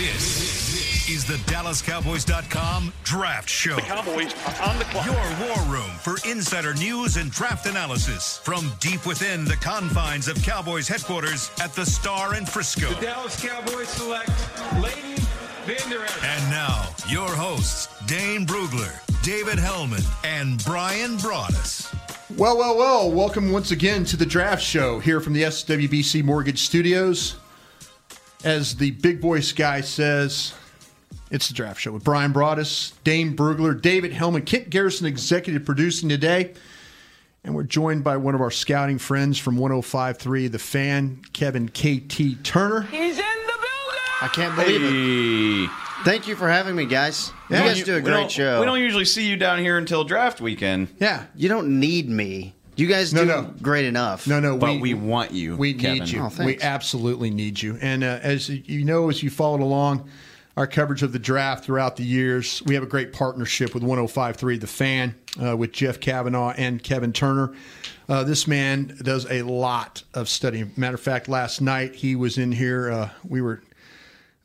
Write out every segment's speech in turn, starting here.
This is the DallasCowboys.com Draft Show. The Cowboys are on the clock. Your war room for insider news and draft analysis from deep within the confines of Cowboys headquarters at the Star in Frisco. The Dallas Cowboys select Leighton Vander Esch. And now, your hosts, Dane Brugler, David Helman, and Brian Broaddus. Well, well, well, welcome once again to the Draft Show here from the SWBC Mortgage Studios. As the big voice guy says, it's the Draft Show with Brian Broaddus, Dane Brugler, David Helman, Kit Garrison, executive producing today. And we're joined by one of our scouting friends from 1053, the fan, Kevin KT Turner. He's in the building. I can't believe it. Thank you for having me, guys. Yeah. you guys do a great don't- show. We don't usually see you down here until draft weekend, Yeah. you don't need me. You guys No, do no. great enough. No, no, but we, want you. We Kevin. need you. Oh, we absolutely need you. And uh, as you know, as you followed along our coverage of the draft throughout the years, we have a great partnership with 1053 The Fan, uh, with Jeff Cavanaugh and Kevin Turner. Uh, this man does a lot of studying. Matter of fact, last night he was in here. Uh, we were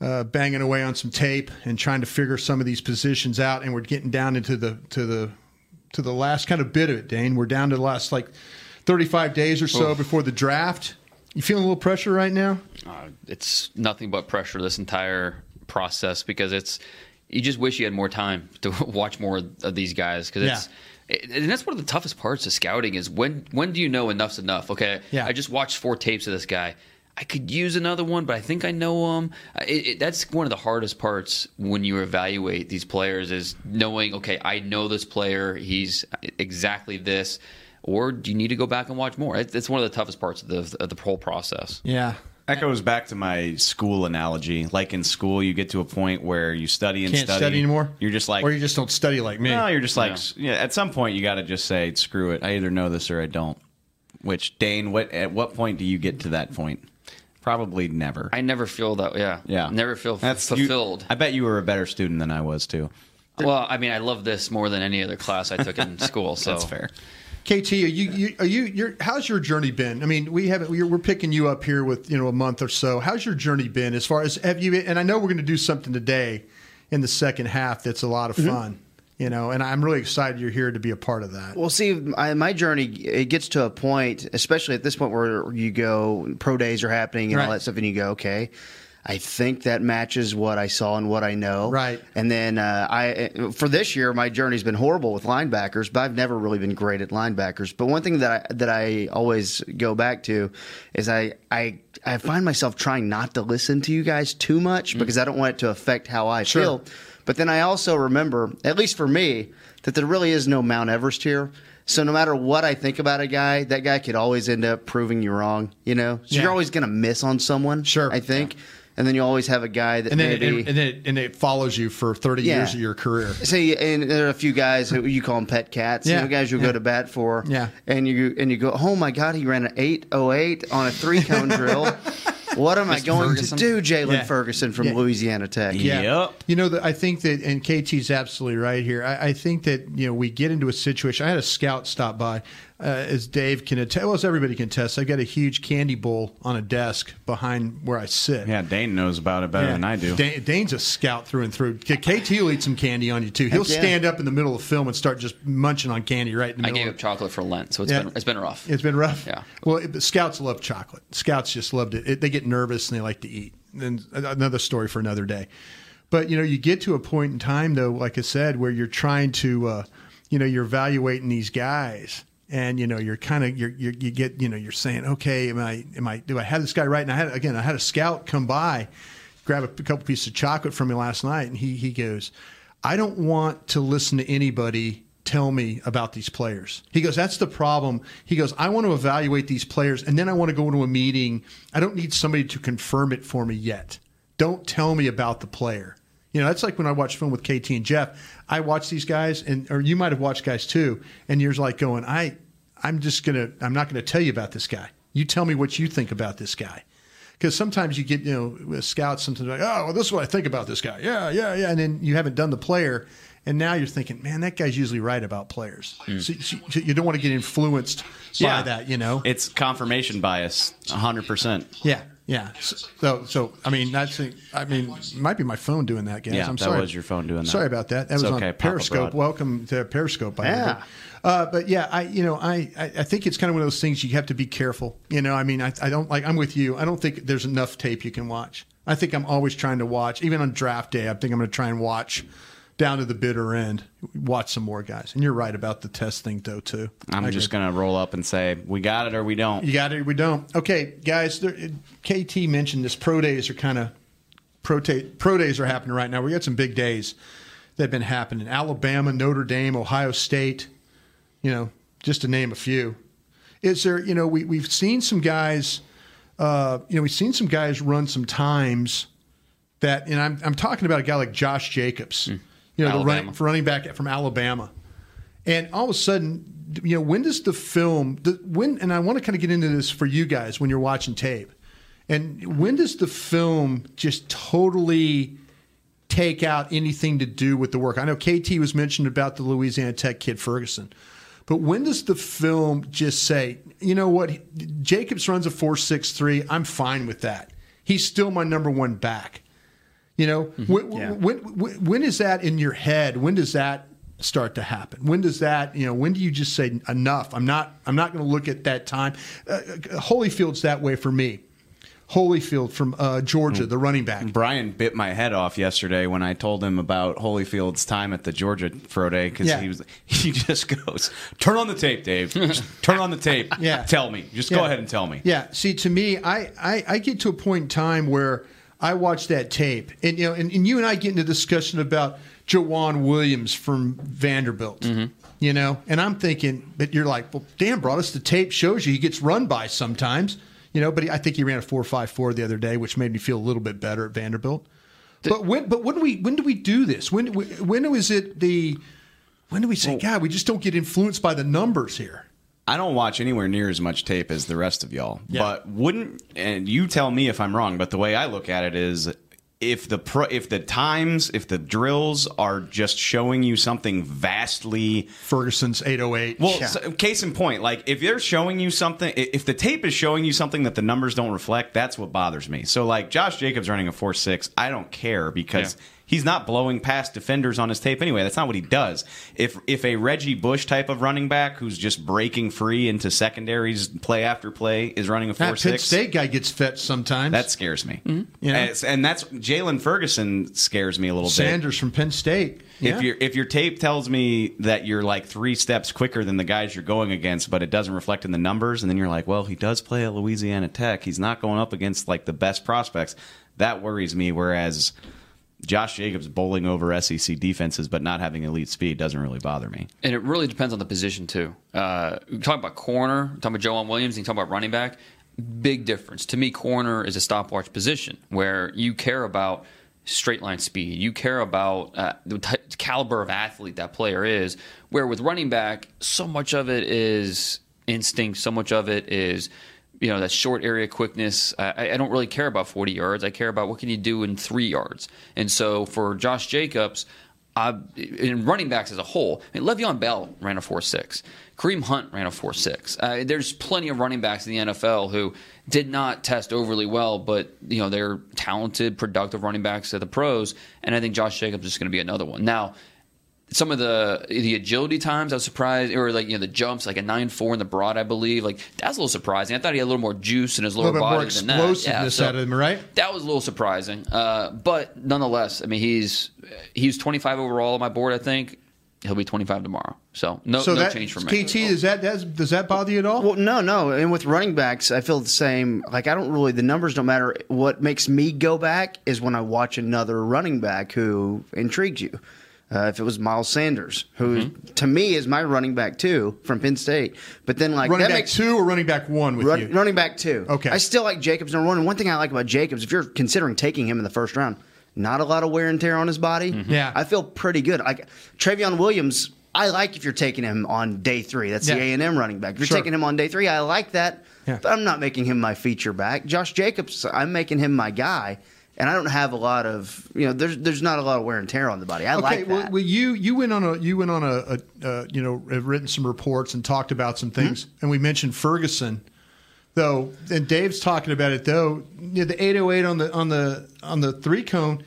uh, banging away on some tape and trying to figure some of these positions out, and we're getting down into the to the to the last kind of bit of it. Dane, we're down to the last like 35 days or so before the draft. You feeling a little pressure right now? Uh, it's nothing but pressure this entire process because it's you just wish you had more time to watch more of these guys because it's and that's one of the toughest parts of scouting is when when do you know enough's enough okay Yeah. i just watched four tapes of this guy i could use another one but i think i know him it, it, that's one of the hardest parts when you evaluate these players is knowing okay i know this player he's exactly this or do you need to go back and watch more It- it's one of the toughest parts of the, of the whole process Yeah. That goes back to my school analogy. Like in school, you get to a point where you study and Can't study. study anymore? You're just like, or you just don't study like me. no, you're just like, yeah. At some point, you got to just say, screw it. I either know this or I don't. Which Dane, what at what point do you get to that point? Probably never. i never feel that yeah yeah, never feel That's you- fulfilled I bet you were a better student than I was too. Well, I mean, I love this more than any other class I took in school. So That's fair. KT, are you, you are you you're, how's your journey been? I mean, we haven't we're, we're picking you up here with you know a month or so. How's your journey been as far as have you? And I know we're going to do something today in the second half that's a lot of Mm-hmm. You know, and I'm really excited you're here to be a part of that. Well, see, I, my journey it gets to a point, especially at this point where you go, pro days are happening and all that stuff, and you go, okay, I think that matches what I saw and what I know. Right. And then uh, I, for this year, my journey's been horrible with linebackers, but I've never really been great at linebackers. But one thing that I that I always go back to is I I I find myself trying not to listen to you guys too much because I don't want it to affect how I Sure. feel. But then I also remember, at least for me, that there really is no Mount Everest here. So no matter what I think about a guy, that guy could always end up proving you wrong. You know, so Yeah. you're always going to miss on someone. Sure. I think, and then you always have a guy that and then maybe. it, and then it, and it follows you for 30 Yeah. years of your career. See, and there are a few guys who you call them pet cats. Yeah, You know, guys you'll yeah. go to bat for. Yeah. And you and you go, oh my god, he ran an eight oh eight on a three cone drill. What am I going Ferguson? to do, Jalen Yeah. Ferguson from Yeah. Louisiana Tech? Yeah. Yep. You know, the, I think that, and KT's absolutely right here. I, I think that, you know, we get into a situation. I had a scout stop by, as Dave can attest, well, as everybody can attest. I've got a huge candy bowl on a desk behind where I sit. Yeah, Dane knows about it better Yeah. than I do. Dane, Dane's a scout through and through. KT will eat some candy on you too. He'll yeah. stand up in the middle of film and start just munching on candy right in the I middle. I gave of- up chocolate for Lent, so it's Yeah. been it's been rough. It's been rough. Yeah. Well, it, scouts love chocolate. Scouts just loved it. it. They get nervous and they like to eat. And another story for another day. But you know, you get to a point in time though, like I said, where you're trying to, uh, you know, you're evaluating these guys, and you know, you're kind of you're, you're you get you know, you're saying, okay, am I am I do I have this guy right? And I had again, I had a scout come by, grab a, couple pieces of chocolate from me last night, and he he goes, I don't want to listen to anybody tell me about these players. He goes, that's the problem. He goes, I want to evaluate these players and then I want to go into a meeting. I don't need somebody to confirm it for me yet. Don't tell me about the player. You know, that's like when I watch film with KT and Jeff. I watch these guys and or you might have watched guys too, and you're like going, I I'm just gonna I'm not gonna tell you about this guy. You tell me what you think about this guy. Because sometimes you get, you know, with scouts, sometimes like, oh, well, this is what I think about this guy. Yeah, yeah, yeah. And then you haven't done the player. And now you're thinking, man, that guy's usually right about players. Hmm. So, so you don't want to get influenced by that, you know? It's confirmation bias, 100%. yeah. Yeah. So, so I mean, that's. I mean, it might be my phone doing that, guys. Yeah, I'm that sorry. was your phone doing that. Sorry about that. That It's was okay, on Papa Periscope. Broad. Welcome to Periscope. By Yeah. Uh, but yeah, I you know I, I I think it's kind of one of those things you have to be careful. You know, I mean, I, I don't like. I'm with you. I don't think there's enough tape you can watch. I think I'm always trying to watch, even on draft day. I think I'm going to try and watch down to the bitter end, watch some more guys. And you're right about the test thing, though, too. I'm just going to roll up and say, we got it or we don't. You got it. or We don't. Okay, guys. There, KT mentioned this. Pro days are kind of pro, pro days are happening right now. We got some big days that have been happening. Alabama, Notre Dame, Ohio State. You know, just to name a few. Is there? You know, we we've seen some guys. Uh, you know, we've seen some guys run some times that, and I'm I'm talking about a guy like Josh Jacobs. You know, running, running back from Alabama. And all of a sudden, you know, when does the film, the, when, and I want to kind of get into this for you guys when you're watching tape, and when does the film just totally take out anything to do with the work? I know KT was mentioned about the Louisiana Tech kid Ferguson, but when does the film just say, you know what, Jacobs runs a four six three, I'm fine with that. He's still my number one back. You know, when, Yeah. when, when when is that in your head? When does that start to happen? When does that, you know, when do you just say enough? I'm not I'm not going to look at that time. Uh, Holyfield's that way for me. Holyfield from uh, Georgia, the running back. Brian bit my head off yesterday when I told him about Holyfield's time at the Georgia Pro Day because Yeah. he was he just goes, "Turn on the tape, Dave. Just turn on the tape. Yeah. tell me. Just go ahead and tell me." Yeah. See, to me, I, I, I get to a point in time where I watch that tape, and you know, and, and you and I get into discussion about Joejuan Williams from Vanderbilt. Mm-hmm. You know, and I'm thinking, but you're like, well, damn, Broaddus the tape shows you he gets run by sometimes. You know, but he, I think he ran a four five four the other day, which made me feel a little bit better at Vanderbilt. But when, but when do we when do we do this? When when is it the when do we say, God, we just don't get influenced by the numbers here? I don't watch anywhere near as much tape as the rest of y'all. Yeah. But wouldn't and you tell me if I'm wrong, but the way I look at it is if the pro, if the times, if the drills are just showing you something vastly Ferguson's 808. well, so, case in point, like if they're showing you something, if the tape is showing you something that the numbers don't reflect, that's what bothers me. So, like Josh Jacobs running a four six, I don't care because Yeah. He's not blowing past defenders on his tape anyway. That's not what he does. If if a Reggie Bush type of running back who's just breaking free into secondaries play after play is running a four That Penn six, State guy gets fetched sometimes. that scares me. Mm-hmm. Yeah. And, and that's Jalen Ferguson scares me a little bit. Sanders from Penn State. Yeah. If your if your tape tells me that you're like three steps quicker than the guys you're going against, but it doesn't reflect in the numbers, and then you're like, well, he does play at Louisiana Tech. He's not going up against like the best prospects. That worries me. Whereas Josh Jacobs bowling over SEC defenses but not having elite speed doesn't really bother me. And it really depends on the position too. Uh, we talk about corner, we talk about Joejuan Williams, and you talk about running back. Big difference. To me, corner is a stopwatch position where you care about straight line speed. You care about uh, the t- caliber of athlete that player is. Where with running back, so much of it is instinct. So much of it is you know that short area quickness. I, I don't really care about 40 yards. I care about what can you do in three yards. And so for Josh Jacobs, uh, in running backs as a whole, I mean, Le'Veon Bell ran a four six. Kareem Hunt ran a 4.6. Uh, there's plenty of running backs in the NFL who did not test overly well, but you know they're talented, productive running backs at the pros, and I think Josh Jacobs is going to be another one. Now, some of the the agility times I was surprised, or like you know the jumps, like a nine four in the broad, I believe, like that's a little surprising. I thought he had a little more juice in his a lower little bit more body than that. explosiveness so out of him, right? That was a little surprising, uh, but nonetheless, I mean he's he's 25 overall on my board. I think he'll be 25 tomorrow. So no So no that change for me. KT does that does, does that bother you at all? Well, no, no. And with running backs, I feel the same. Like, I don't really, the numbers don't matter. What makes me go back is when I watch another running back who intrigues you. Uh, if it was Miles Sanders, who Mm-hmm. to me is my running back two from Penn State. But then, like, running that back makes two or running back one with run, you? running back two. Okay. I still like Jacobs number one. And one thing I like about Jacobs, if you're considering taking him in the first round, not a lot of wear and tear on his body. Mm-hmm. Yeah. I feel pretty good. Like Trayveon Williams, I like if you're taking him on day three. That's the Yeah. A and M running back. If you're Sure. taking him on day three, I like that. Yeah. But I'm not making him my feature back. Josh Jacobs, I'm making him my guy. And I don't have a lot of, you know, there's there's not a lot of wear and tear on the body. I Okay, like well, that. well, you you went on a you went on a, a uh, you know have written some reports and talked about some things, Hmm? and we mentioned Ferguson though, and Dave's talking about it though. You know, the 808 on the on the on the three cone,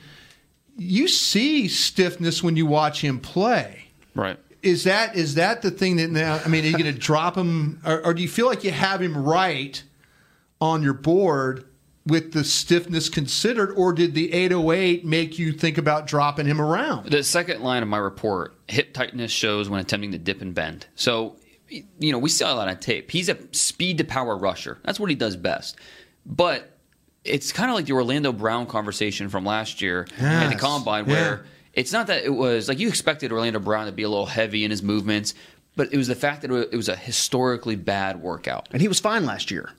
you see stiffness when you watch him play. Right. Is that is that the thing that now? I mean, are you going to drop him, or, or do you feel like you have him right on your board with the stiffness considered, or did the 808 make you think about dropping him around? The second line of my report, hip tightness shows when attempting to dip and bend. So, you know, we see a lot of tape. He's a speed to power rusher. That's what he does best. But it's kind of like the Orlando Brown conversation from last year at the Yes. combine, Yeah. where it's not that it was like you expected Orlando Brown to be a little heavy in his movements, but it was the fact that it was a historically bad workout. And he was fine last year.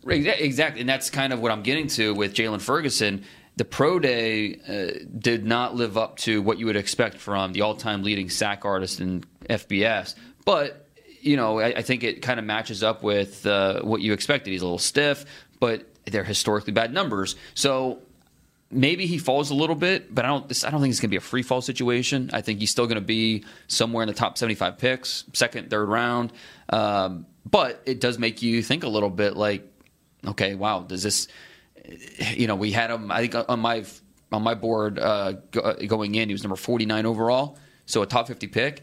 Exactly, and that's kind of what I'm getting to with Jalen Ferguson. The pro day uh, did not live up to what you would expect from the all-time leading sack artist in FBS, but you know I, I think it kind of matches up with uh, what you expected. He's a little stiff, but they're historically bad numbers, so maybe he falls a little bit, but I don't. I don't think it's going to be a free fall situation. I think he's still going to be somewhere in the top seventy-five picks, second, third round. Um, but it does make you think a little bit, like, okay, wow, does this? You know, we had him. I think on my on my board uh, going in, he was number forty-nine overall, so a top fifty pick.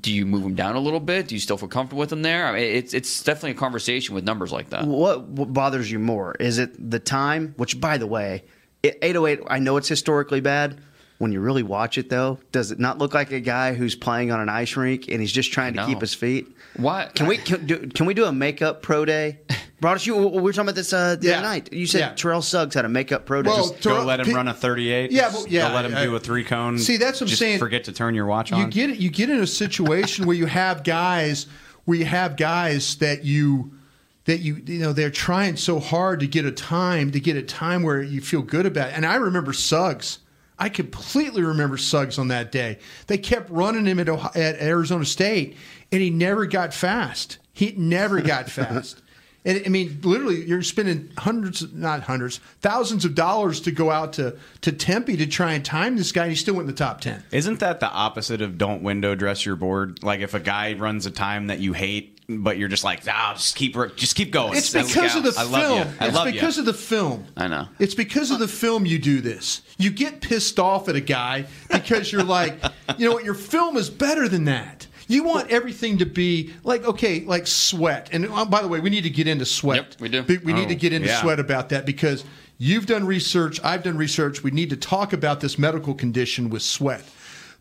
Do you move him down a little bit? Do you still feel comfortable with him there? I mean, it's it's definitely a conversation with numbers like that. What, what bothers you more? Is it the time? Which, by the way, 808. I know it's historically bad. When you really watch it, though, does it not look like a guy who's playing on an ice rink and he's just trying to keep his feet? What Can we can, do, can we do a makeup pro day? Broaddus, you we were talking about this uh, the Yeah. other night. You said Yeah. Terrell Suggs had a makeup pro day. Well, Just- Go let him Pe- run a 38. Yeah, Just but- yeah, Go let him I- do a three cone. See, that's what I'm Just saying. Forget to turn your watch on. You get. You get in a situation where you have guys where you have guys that you that you you know they're trying so hard to get a time to get a time where you feel good about it. And I remember Suggs. I completely remember Suggs on that day. They kept running him at, Ohio, at Arizona State, and he never got fast. He never got fast. And I mean, literally, you're spending hundreds, not hundreds, thousands of dollars to go out to, to Tempe to try and time this guy, and he still went in the top 10. Isn't that the opposite of don't window dress your board? Like if a guy runs a time that you hate, but you're just like, ah, just keep just keep going. It's Just because of the I film. love you. I it's because you. of the film. I know. It's because of the film you do this. You get pissed off at a guy because you're like, you know what, your film is better than that. You want everything to be like okay, like sweat. And uh, by the way, we need to get into sweat. Yep, we do. We we need Oh, to get into yeah. sweat about that because you've done research, I've done research. We need to talk about this medical condition with sweat.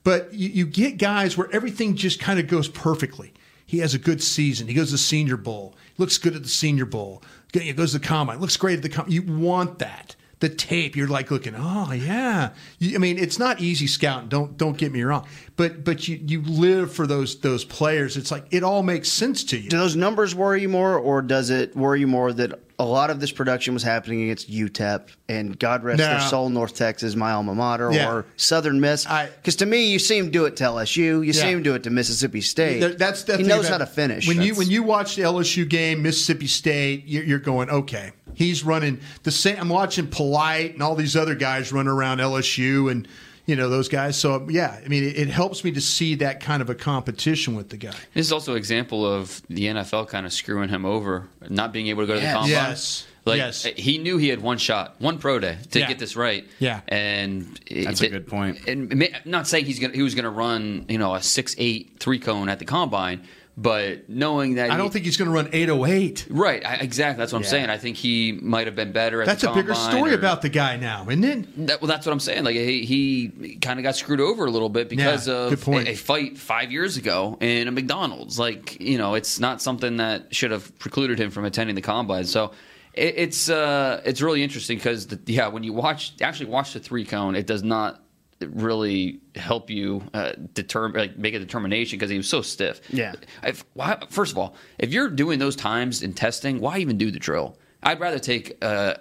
But you, you get guys where everything just kind of goes perfectly. He has a good season. He goes to the Senior Bowl. Looks good at the Senior Bowl. He goes to the combine. Looks great at the combine. You want that. The tape, you're like looking. Oh yeah. You, I mean, it's not easy scouting. Don't don't get me wrong. But but you you live for those those players. It's like it all makes sense to you. do those numbers worry you more, or does it worry you more that a lot of this production was happening against UTEP and God rest their soul, North Texas, my alma mater, Yeah. or Southern Miss? Because to me, you see him do it to LSU, you Yeah. see him do it to Mississippi State. That's the he knows about- how to finish. When you when you watch the LSU game, Mississippi State, you're, you're going okay. He's running the same. I'm watching Polite and all these other guys run around LSU and you know those guys. So yeah, I mean, it, it helps me to see that kind of a competition with the guy. This is also an example of the NFL kind of screwing him over, not being able to go to Yes. the combine. Yes. Like Yes. Eh, he knew he had one shot, one pro day to Yeah. get this right. Yeah. and it- That's a good point. And ma- not saying he's gonna he was gonna run you know a six eight three cone at the combine, but knowing that I don't think he's going to run 808. right I, exactly that's what I'm saying. I think he might have been better at That's the a bigger story or- about the guy now, isn't it? That, well, that's what I'm saying. Like he, he kind of got screwed over a little bit because Yeah, of a, a fight five years ago in a McDonald's. Like you know, it's not something that should have precluded him from attending the combine. So it, it's uh, it's really interesting because yeah, when you watch actually watch the three cone, it does not really help you uh, determine like make a determination because he was so stiff. Yeah. If, why, first of all, if you're doing those times in testing, why even do the drill? I'd rather take a,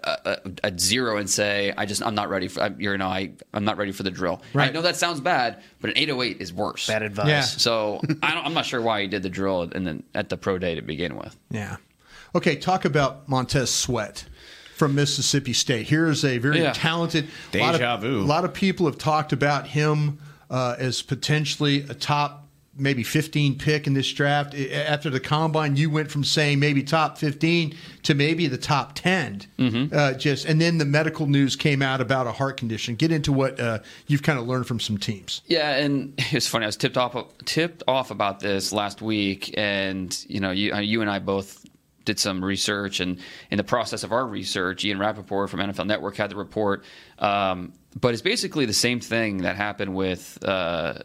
a, a zero and say I just I'm not ready for I- you know I I'm not ready for the drill. I Right. know that sounds bad, but an 808 is worse. bad advice. Yeah. So I don't, I'm not sure why he did the drill and then at the pro day to begin with. Yeah. Okay, talk about Montez Sweat from Mississippi State. Here is a very Yeah. talented. a lot Deja of, vu. A lot of people have talked about him uh, as potentially a top maybe 15 pick in this draft. After the combine, you went from saying maybe top 15 to maybe the top 10. Mm-hmm. Uh, just and then the medical news came out about a heart condition. Get into what uh, you've kind of learned from some teams. Yeah, and it's funny. I was tipped off tipped off about this last week, and you know, you you and I both did some research, and in the process of our research, Ian Rapoport from NFL Network had the report. Um, but it's basically the same thing that happened with uh,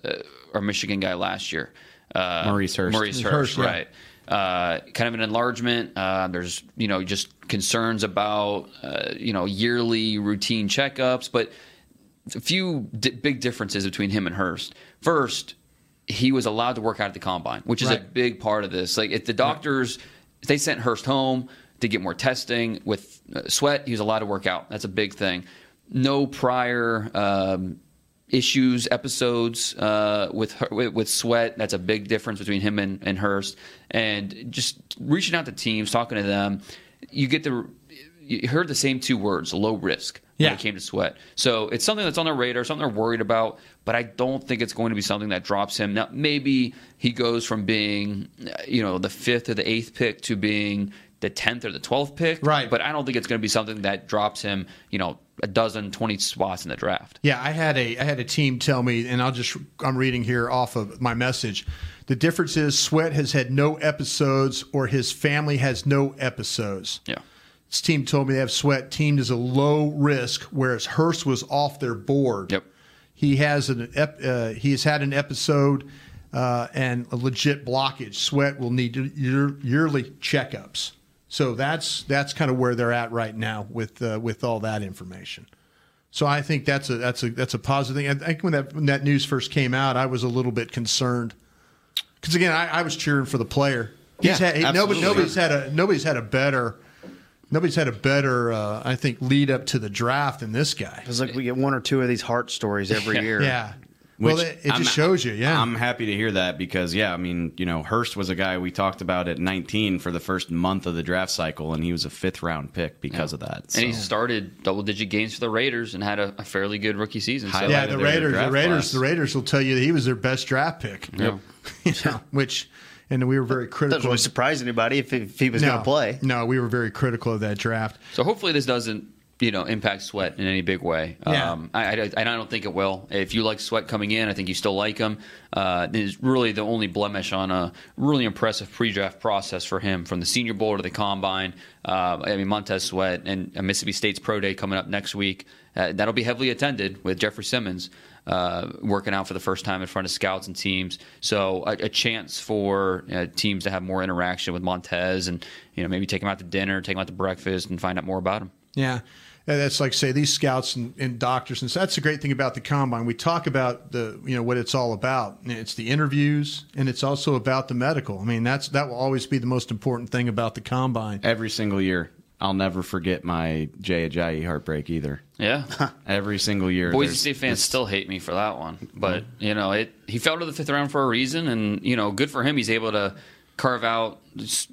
our Michigan guy last year, uh, Maurice Hurst. Maurice Hurst, Hurst, yeah. right? Uh, kind of an enlargement. Uh, there's you know just concerns about uh, you know yearly routine checkups, but a few di- big differences between him and Hurst. First, he was allowed to work out at the combine, which is a big part of this. Like if the doctors, if they sent Hurst home to get more testing with uh, Sweat, he was allowed to work out. That's a big thing. No prior um, issues, episodes uh, with, with Sweat. That's a big difference between him and, and Hurst. And just reaching out to teams, talking to them, you get the you heard the same two words, low risk Yeah. when it came to sweat. So it's something that's on their radar, something they're worried about, but I don't think it's going to be something that drops him. Now, maybe he goes from being, you know, the fifth or the eighth pick to being the 10th or the 12th pick. Right. But I don't think it's going to be something that drops him, you know, a dozen, 20 spots in the draft. Yeah, I had a I had a team tell me, and I'll just I'm reading here off of my message. The difference is Sweat has had no episodes, or his family has no episodes. Yeah. This team told me they have Sweat teamed as a low risk, whereas Hurst was off their board. Yep. He has an ep, uh, he has had an episode uh, and a legit blockage. Sweat will need year, yearly checkups. So that's that's kind of where they're at right now with uh, with all that information. So I think that's a that's a that's a positive thing. I think when that when that news first came out, I was a little bit concerned because again, I, I was cheering for the player. He's Yeah, had, he- nobody, nobody's had a nobody's had a better nobody's had a better uh, I think lead up to the draft than this guy. It's like we get one or two of these heart stories every year. Yeah. well, it, it just shows you. Yeah. I'm happy to hear that because, yeah, I mean, you know, Hurst was a guy we talked about at 19 for the first month of the draft cycle, and he was a fifth round pick because of that. And he started double digit games for the Raiders and had a, a fairly good rookie season. So yeah, the Raiders, the Raiders, class. the Raiders will tell you that he was their best draft pick. Yep. You know, which, and we were very critical. Doesn't really surprise anybody if, if he was no, going to play. No, we were very critical of that draft. So hopefully this doesn't, you know, impact Sweat in any big way. Yeah. Um, I, I, I don't think it will. If you like Sweat coming in, I think you still like him. Uh, is really the only blemish on a really impressive pre-draft process for him, from the Senior Bowl to the Combine. Uh, I mean, Montez Sweat and Mississippi State's Pro Day coming up next week. Uh, that'll be heavily attended with Jeffrey Simmons uh, working out for the first time in front of scouts and teams. So a, a chance for uh, teams to have more interaction with Montez and you know maybe take him out to dinner, take him out to breakfast, and find out more about him. Yeah. And that's like say these scouts and, and doctors and so that's the great thing about the combine. We talk about the you know what it's all about. It's the interviews and it's also about the medical. I mean that's that will always be the most important thing about the combine. every single year. I'll never forget my Jay Ajayi heartbreak either. Yeah. Every single year. Boise State fans still hate me for that one, but you know it. He fell to the fifth round for a reason, and you know, good for him. He's able to carve out,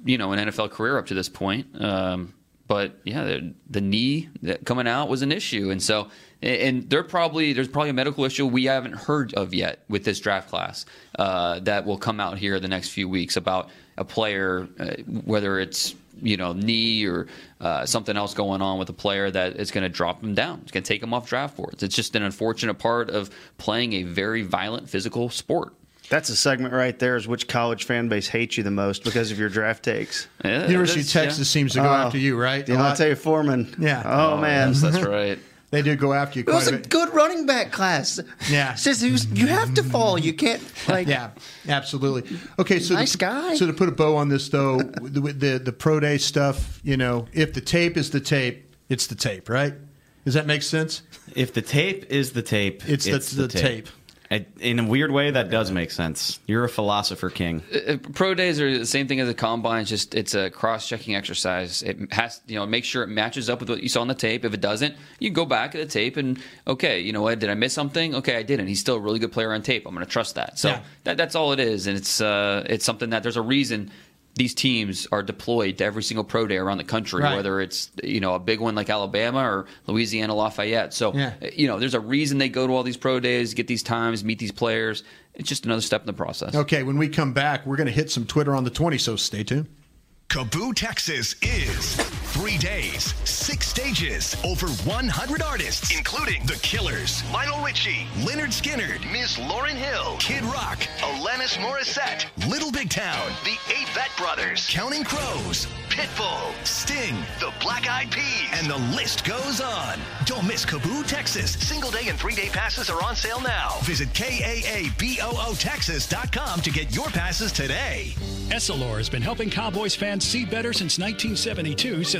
you know, an NFL career up to this point. Um, but yeah, the, the knee that coming out was an issue, and so and there probably there's probably a medical issue we haven't heard of yet with this draft class uh, that will come out here the next few weeks about a player, uh, whether it's you know knee or uh, something else going on with a player that is going to drop him down. It's going to take him off draft boards. It's just an unfortunate part of playing a very violent physical sport. That's a segment right there. Is which college fan base hates you the most because of your draft takes? Yeah, University of Texas yeah. seems to go Oh. after you, right? You A know, I'll tell you, Foreman. Yeah. Oh, man. Yes, that's right. They do go after you It was a a bit. good running back class. Yeah. It's just, was- you have to fall. You can't like. Yeah, absolutely. Okay, so Nice to, guy. So to put a bow on this, though, the, the the pro day stuff, you know, if the tape is the tape, it's the tape, right? Does that make sense? If the tape is the tape, It's the- the tape. I- In a weird way, that does make sense. You're a philosopher king. Uh, Pro days are the same thing as a combine. It's just it's a cross-checking exercise. It has you know make sure it matches up with what you saw on the tape. If it doesn't, you can go back at the tape and okay, you know what? Did I miss something? Okay, I didn't. He's still a really good player on tape. I'm going to trust that. So Yeah. that, that's all it is, and it's uh, it's something that there's a reason these teams are deployed to every single pro day around the country, Right. whether it's you know a big one like Alabama or Louisiana Lafayette. So Yeah. you know, there's a reason they go to all these pro days, get these times, meet these players. It's just another step in the process. Okay, when we come back, we're going to hit some Twitter on the 20, so stay tuned. KAABOO Texas is three days, six stages, over 100 artists, including The Killers, Lionel Richie, Lynyrd Skynyrd, Miss Lauryn Hill, Kid Rock, Alanis Morissette, Little Big Town, The Avett Brothers, Counting Crows, Pitbull, Sting, The Black Eyed Peas, and the list goes on. Don't miss KAABOO Texas. Single day and three day passes are on sale now. Visit KAABOO to get your passes today. Essilor has been helping Cowboys fans see better since 1972 so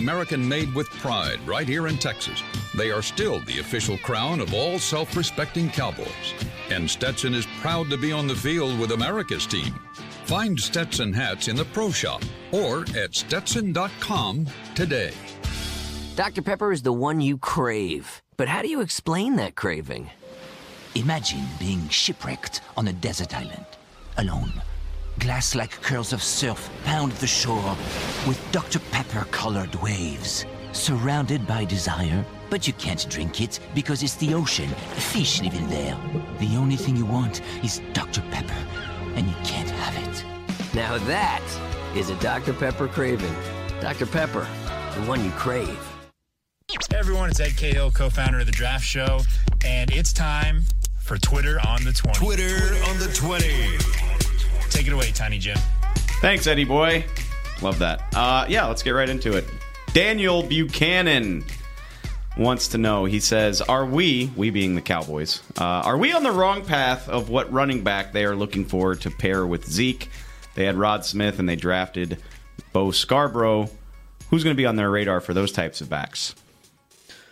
American made with pride right here in Texas. They are still the official crown of all self respecting cowboys. And Stetson is proud to be on the field with America's team. Find Stetson hats in the pro shop or at stetson.com today. Dr. Pepper is the one you crave. But how do you explain that craving? Imagine being shipwrecked on a desert island, alone. Glass like curls of surf pound the shore with Dr. Pepper colored waves. Surrounded by desire, but you can't drink it because it's the ocean. Fish live in there. The only thing you want is Dr. Pepper, and you can't have it. Now that is a Dr. Pepper craving. Dr. Pepper, the one you crave. Hey everyone, it's Ed Cahill, co-founder of the Draft Show, and it's time for Twitter on the 20. Twitter on the 20. Take it away, Tiny Jim. Thanks, Eddie boy. Love that. Uh, yeah, let's get right into it. Daniel Buchanan wants to know. He says, "Are we, we being the Cowboys, uh, are we on the wrong path of what running back they are looking for to pair with Zeke? They had Rod Smith and they drafted Bo Scarborough. Who's going to be on their radar for those types of backs?"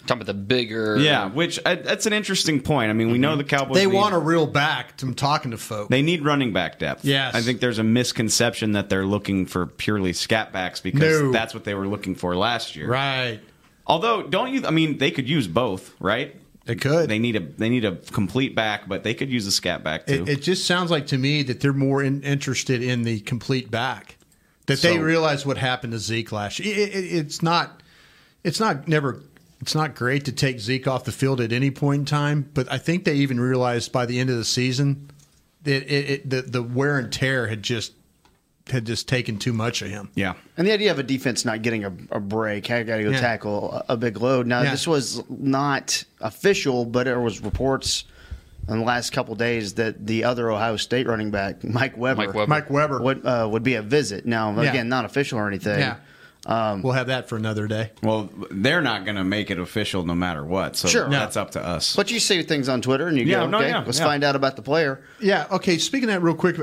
Talking about the bigger, Yeah, which uh, that's an interesting point. I mean, we know the Cowboys. They need- want a real back. I'm talking to folk. They need running back depth. Yes. I think there's a misconception that they're looking for purely scat backs because No. that's what they were looking for last year. Right. Although, don't you? I mean, they could use both, right? They could. They need a they need a complete back, but they could use a scat back too. It, it just sounds like to me that they're more in, interested in the complete back. That they realize what happened to Zeke last year. It, it, it's not. It's not never. It's not great to take Zeke off the field at any point in time, but I think they even realized by the end of the season that it, it, the the wear and tear had just had just taken too much of him. Yeah. And the idea of a defense not getting a, a break, I got to go Yeah. tackle a, a big load. Now, Yeah. this was not official, but there was reports in the last couple days that the other Ohio State running back, Mike Weber, Mike Weber. Mike Weber. would uh, would be a visit. Now, Yeah. again, not official or anything. Yeah. we'll have that for another day. well, they're not going to make it official no matter what. So Sure. that's up to us. But you see things on Twitter, and you Yeah, go, no, okay, yeah, let's yeah. find out about the player. Yeah. Okay. Speaking of that, real quick,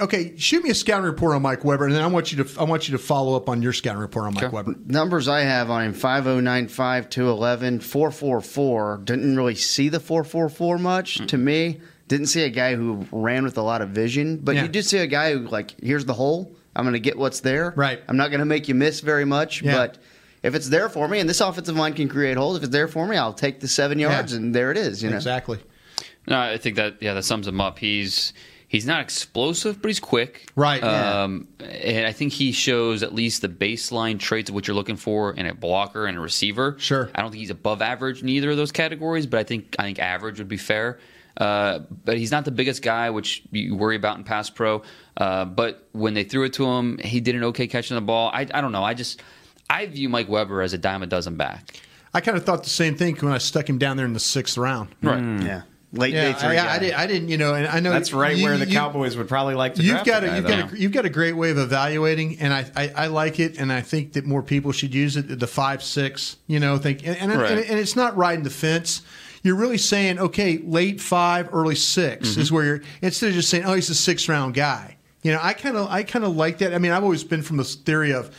okay, shoot me a scouting report on Mike Weber, and then I want you to I want you to follow up on your scouting report on Mike Weber. Numbers I have on him 5095, 211, 444. Didn't really see the 444 much mm. to me. Didn't see a guy who ran with a lot of vision, but Yeah. you did see a guy who, like, here's the hole. I'm going to get what's there. Right. I'm not going to make you miss very much, Yeah. but if it's there for me, and this offensive line can create holes, if it's there for me, I'll take the seven yards, and there it is. You know Exactly. No, I think that yeah, that sums him up. He's he's not explosive, but he's quick. Right, yeah. Um, and I think he shows at least the baseline traits of what you're looking for in a blocker and a receiver. Sure. I don't think he's above average in either of those categories, but I think I think average would be fair. Uh, but he's not the biggest guy, which you worry about in pass pro. Uh, but when they threw it to him, he did an okay catching the ball. I, I don't know. I just I view Mike Weber as a dime a dozen back. I kind of thought the same thing when I stuck him down there in the sixth round. Right. Yeah. Late Yeah, day three. I. I, did, I didn't, you know, and I know That's right you- where the you- Cowboys would probably like to You've draft got a, guy, you've though. got a, you've got a great way of evaluating, and I, I, I like it, and I think that more people should use it. The five six, you know, think, and and, Right. and, and it's not riding the fence. You're really saying, okay, late five, early 6 Mm-hmm. is where you're instead of just saying, oh, he's a six round guy. You know, I kind of I kind of like that. I mean, I've always been from this theory of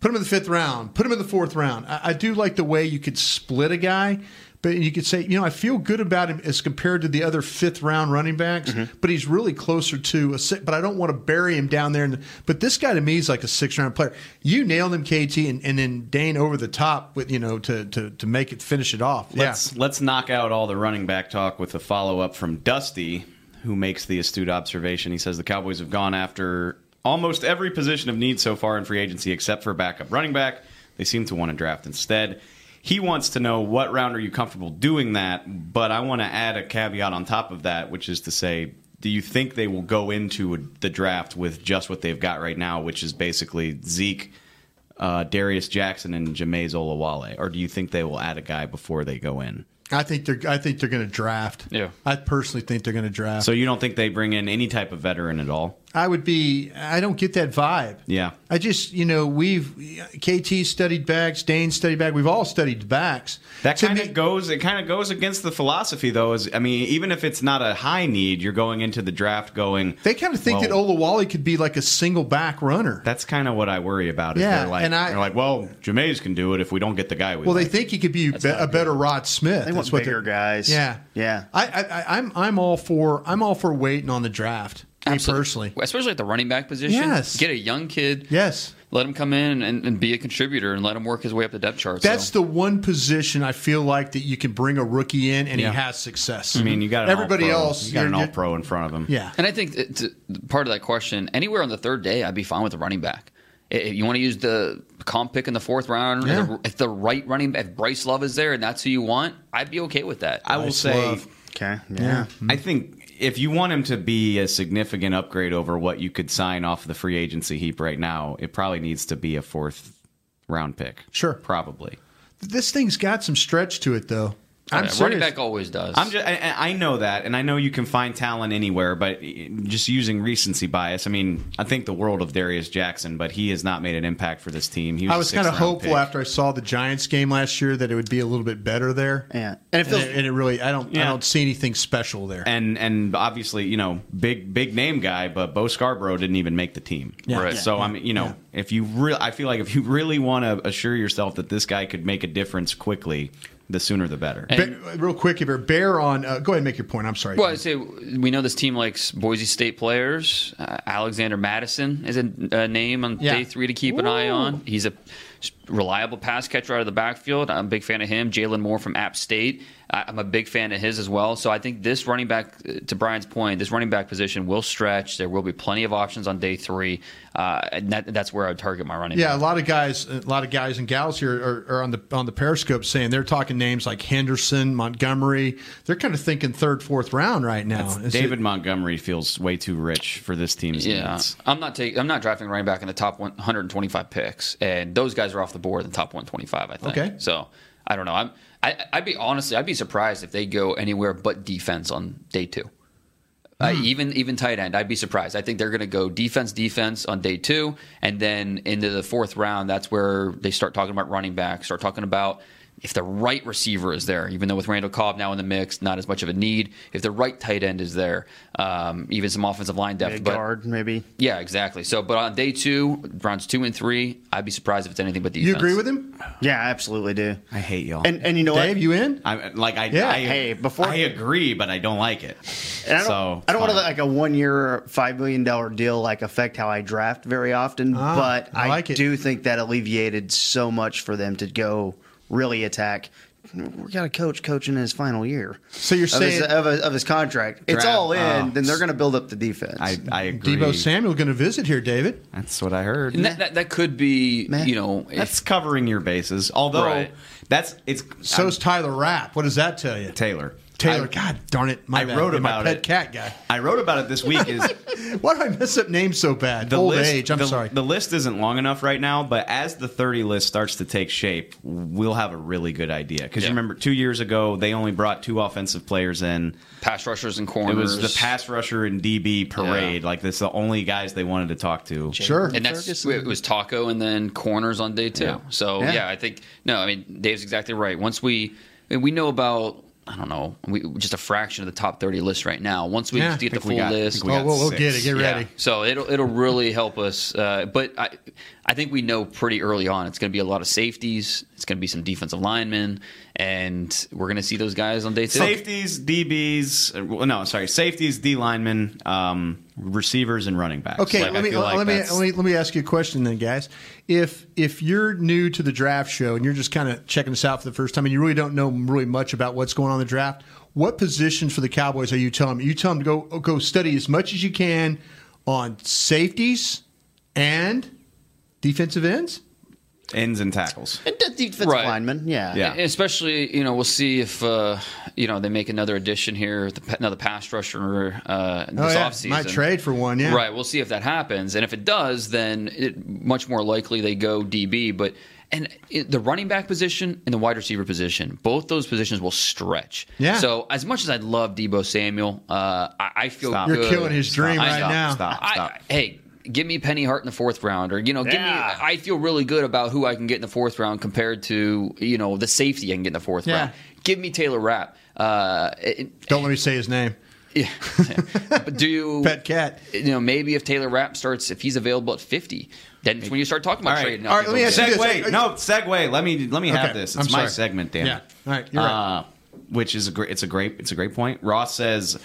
put him in the fifth round, put him in the fourth round. I, I do like the way you could split a guy, but you could say, you know, I feel good about him as compared to the other fifth round running backs, Mm-hmm. but he's really closer to a six. But I don't want to bury him down there. In the, but this guy to me is like a six round player. You nailed him, KT, and, and then Dane over the top with you know to to to make it finish it off. Let's let's knock out all the running back talk with a follow up from Dusty, who makes the astute observation. He says the Cowboys have gone after almost every position of need so far in free agency except for backup running back. They seem to want to draft instead. He wants to know what round are you comfortable doing that, but I want to add a caveat on top of that, which is to say, do you think they will go into the draft with just what they've got right now, which is basically Zeke, uh, Darius Jackson, and Jamize Olawale, or do you think they will add a guy before they go in? I think they're I think they're going to draft. Yeah. I personally think they're going to draft. So you don't think they bring in any type of veteran at all? I would be. I don't get that vibe. Yeah. I just, you know, we've KT studied backs, Dane studied back. We've all studied backs. That kind of goes. It kind of goes against the philosophy, though. Is I mean, even if it's not a high need, you're going into the draft going. They kind of think that well, Olawale could be like a single back runner. That's kind of what I worry about. Is Yeah, they're like, and I- they're like, well, Jamize can do it if we don't get the guy we. Well, they think he could be be- a better Rod Smith. They want That's what bigger they're- guys. Yeah, Yeah. I, I, I, I'm I'm all for I'm all for waiting on the draft. Me personally. especially at the running back position. Yes. get a young kid. Yes, let him come in and, and be a contributor and let him work his way up the depth chart. That's so. the one position I feel like that you can bring a rookie in and Yeah. he has success. I mean, you got an everybody all-pro. else. You got an all pro in front of him. Yeah. And I think that to, part of that question, anywhere on the third day, I'd be fine with the running back. If you want to use the comp pick in the fourth round, Yeah. if, the, if the right running, back if Bryce Love is there and that's who you want, I'd be okay with that. I will say, Okay. Yeah. I think if you want him to be a significant upgrade over what you could sign off the free agency heap right now, it probably needs to be a fourth round pick. Sure. Probably. This thing's got some stretch to it, though. I'm Yeah, serious. running back always does. I'm just, I, I know that, and I know you can find talent anywhere, but just using recency bias. I mean, I think the world of Darius Jackson, but he has not made an impact for this team. He was I a was kind of hopeful pick. after I saw the Giants game last year that it would be a little bit better there. Yeah. And it And it, and it really, I don't, I don't see anything special there. and and obviously you know big big name guy, but Bo Scarborough didn't even make the team. Yeah. Right. So I mean, you know, if you really, I feel like if you really want to assure yourself that this guy could make a difference quickly, the sooner the better. And- Ba- real quick, if you're bear on, uh, go ahead and make your point. I'm sorry. Well, I say we know this team likes Boise State players. Uh, Alexander Mattison is a, a name on Yeah. day three to keep an eye on. He's a reliable pass catcher out of the backfield. I'm a big fan of him. Jalin Moore from App State. I- I'm a big fan of his as well. So I think this running back, uh, to Brian's point, this running back position will stretch. There will be plenty of options on day three. Uh, and that, that's where I would target my running back. Yeah, back. a lot of guys, a lot of guys and gals here are, are on the on the Periscope saying they're talking names like Henderson, Montgomery. They're kind of thinking third, fourth round right now. Is David it- Montgomery feels way too rich for this team's Yeah, needs. I'm not taking. I'm not drafting running back in the top 125 picks, and those guys are off the board in the top 125. I think. Okay. So I don't know. I'm. I, I'd be honestly. I'd be surprised if they go anywhere but defense on day two. Uh, even even tight end, I'd be surprised. I think they're going to go defense, defense on day two, and then into the fourth round. That's where they start talking about running back. Start talking about if the right receiver is there, even though with Randall Cobb now in the mix, not as much of a need. If the right tight end is there, um, even some offensive line depth. A but guard, maybe. yeah, exactly. So, but on day two, rounds two and three, I'd be surprised if it's anything but defense. You agree with him? Yeah, I absolutely do. I hate y'all. And and you know Dave, what? you in? I'm like I, Yeah. I Hey, before- I agree, but I don't like it. And I don't, so I don't want to let like a one year, five million dollar deal like affect how I draft very often. Ah, but I I, like it. do think that alleviated so much for them to go really attack. We got a coach coaching in his final year. So you're of his, saying of, his, of his contract. It's Draft- all in. oh. then they're going to build up the defense. I I agree. Deebo Samuel going to visit here, David? That's what I heard. And that, that, that could be, Man. you know, if- That's covering your bases. Although Right. that's it's So's Tyler Rapp. What does that tell you? Taylor. Taylor, I- God darn it! My I bad. wrote about my pet it. cat guy. I wrote about it this week. Is Why do I mess up names so bad? the Old list, age. I'm the, sorry. The list isn't long enough right now, but as the 30 list starts to take shape, we'll have a really good idea. Because Yeah. you remember two years ago, they only brought two offensive players in. pass rushers and corners. It was the pass rusher and DB parade. Like, this the only guys they wanted to talk to. sure. and that's it was taco and then corners on day two. Yeah. So Yeah. yeah. I think no, I mean Dave's exactly right. Once we I mean, we know about I don't know, we just a fraction of the top thirty list right now. Once we Yeah. get the think we full got- list, we oh, we'll, we'll get it. Get yeah. ready. So it'll it'll really help us. Uh, but I I think we know pretty early on it's going to be a lot of safeties. It's going to be some defensive linemen, and we're going to see those guys on day two. Safeties, DBs, uh, well, no, sorry, safeties, D linemen, um, receivers, and running backs. Okay, Like, let me like let me let me let me ask you a question then, guys. If if you're new to the draft show and you're just kind of checking this out for the first time and you really don't know really much about what's going on in the draft, what positions for the Cowboys are you telling them? You tell them to go go study as much as you can on safeties and defensive ends. Ends and tackles. And defensive Right. lineman, yeah. Yeah. Especially, you know, we'll see if uh, you know they make another addition here, another pass rusher uh, this Oh yeah, offseason. might trade for one. Yeah, Right. We'll see if that happens, and if it does, then it, much more likely they go DB. But and the running back position and the wide receiver position, both those positions will stretch. Yeah. So as much as I love Deebo Samuel, uh, I, I feel Stop. You're killing his dream I right know. now. Stop. I- Stop. hey, give me Penny Hart in the fourth round, or you know, give Yeah. me. I feel really good about who I can get in the fourth round compared to you know the safety I can get in the fourth Yeah. round. Give me Taylor Rapp. Uh, it- Don't let me say his name. yeah. but do you Pet cat. You know, maybe if Taylor Rapp starts, if he's available at fifty, then it's when you start talking about All right. trading. All right, let me ask you this. Segue. No, segue. Let me let me have Okay, this. I'm It's my sorry. segment, damn Yeah. it. All right, you're right. Uh, which is a great. It's a great. It's a great point. Ross says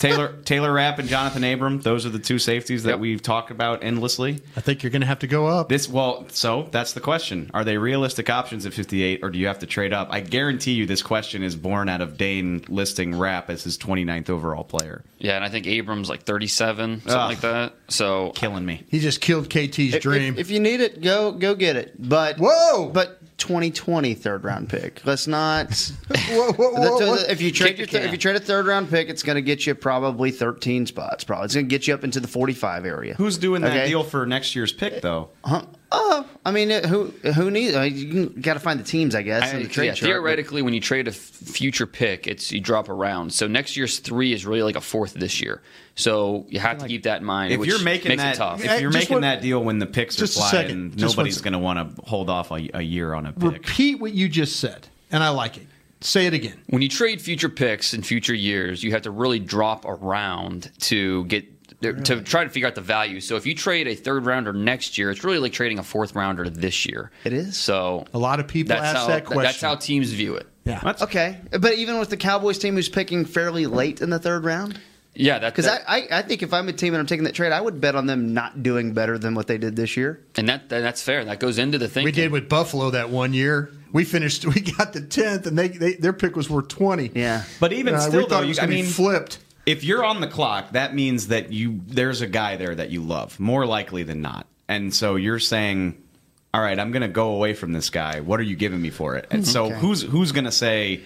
Taylor Taylor Rapp and Jonathan Abram. Those are the two safeties that Yep. we've talked about endlessly. I think you're going to have to go up. This well, so that's the question: Are they realistic options at 58, or do you have to trade up? I guarantee you, this question is born out of Dane listing Rapp as his 29th overall player. Yeah, and I think Abrams like thirty-seven, something Ugh. like that. So Killing me. He just killed KT's If, dream. if, if you need it, go go get it. But Whoa! But 2020 third round pick. Let's not. Whoa, whoa, whoa, The- whoa. if you trade your th- if you trade a third round pick, it's going to get you probably 13 spots. Probably it's going to get you up into the 45 area. Who's doing that Okay. deal for next year's pick, though? Huh? Oh, I mean, uh, who who needs? I mean, you got to find the teams, I guess. I, in the trade yeah, chart, but- theoretically, when you trade a f- future pick, it's you drop around. So next year's three is really like a fourth this year. So you have to keep that in mind. If you're making that, tough. if you're just making one- that deal when the picks are just flying, second. Just one nobody's going to want to hold off a, a year on a pick. Repeat what you just said, and I like it. Say it again. when you trade future picks in future years, you have to really drop around to get to try to figure out the value. So if you trade a third rounder next year, it's really like trading a fourth rounder this year. It is. So A lot of people that's ask how that question. that's how teams view it. Yeah. Okay, but even with the Cowboys team who's picking fairly late in the third round, Yeah, that because that- I, I I think if I'm a team and I'm taking that trade, I would bet on them not doing better than what they did this year. and that, that that's fair. That goes into the thing. We did with Buffalo that one year. We finished. We got the tenth, and they, they their pick was worth twenty. Yeah, But even Uh, still, we thought though, it was you, I gonna be mean, flipped. If you're on the clock, that means that you there's a guy there that you love more likely than not, and so you're saying, "All right, I'm going to go away from this guy. What are you giving me for it?" And so who's who's going to say,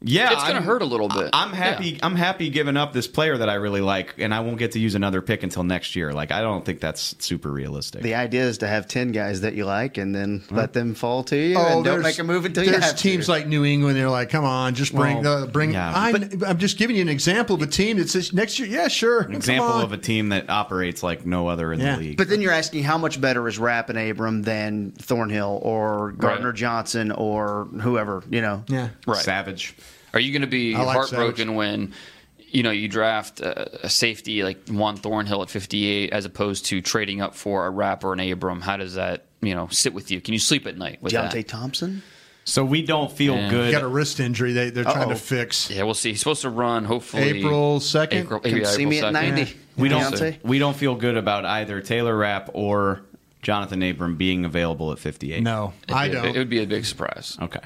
Yeah, it's going to hurt a little bit. I'm happy. I'm happy giving up this player that I really like, and I won't get to use another pick until next year. Like I don't think that's super realistic. The idea is to have ten guys that you like, and then let them fall to you, Oh, and don't make a move until you there's have teams to. like New England. They're like, come on, just bring Well, the bring. yeah. I, I'm just giving you an example of a team that says next year. Yeah, sure. An example of a team that operates like no other in the league. But then you're asking how much better is Rapp and Abram than Thornhill or Gardner Johnson or whoever, you know? Yeah. Right. Savage. Are you going to be like heartbroken when you know you draft a, a safety like Juan Thornhill at 58 as opposed to trading up for a Rapp or an Abram? How does that you know sit with you? Can you sleep at night with Deionte that? Thompson? So we don't feel Yeah. good. He got a wrist injury. They they're trying to fix. Yeah, we'll see. He's supposed to run hopefully April 2nd? April, Come yeah, see April me at 90. We We'll don't. see. We don't feel good about either Taylor Rapp or Jonathan Abram being available at 58. No, It'd I be don't. big- It would be a big surprise. Okay.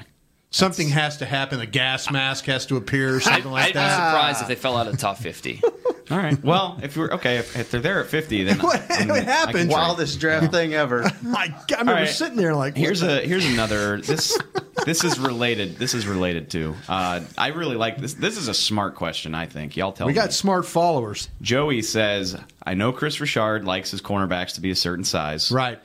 Something has to happen. A gas mask has to appear, or something like that. I'd be that. surprised if they fell out of the top 50. All right. Well, if we're okay, if, if they're there at 50, then What- I'm- what I can happened? Wildest draft thing ever. My God, I remember All right. sitting there like, Here's a the- here's another this this is related. This is related to. Uh, I really like this. This is a smart question. I think y'all tell me. We me. got smart followers. Joey says, "I know Kris Richard likes his cornerbacks to be a certain size, right?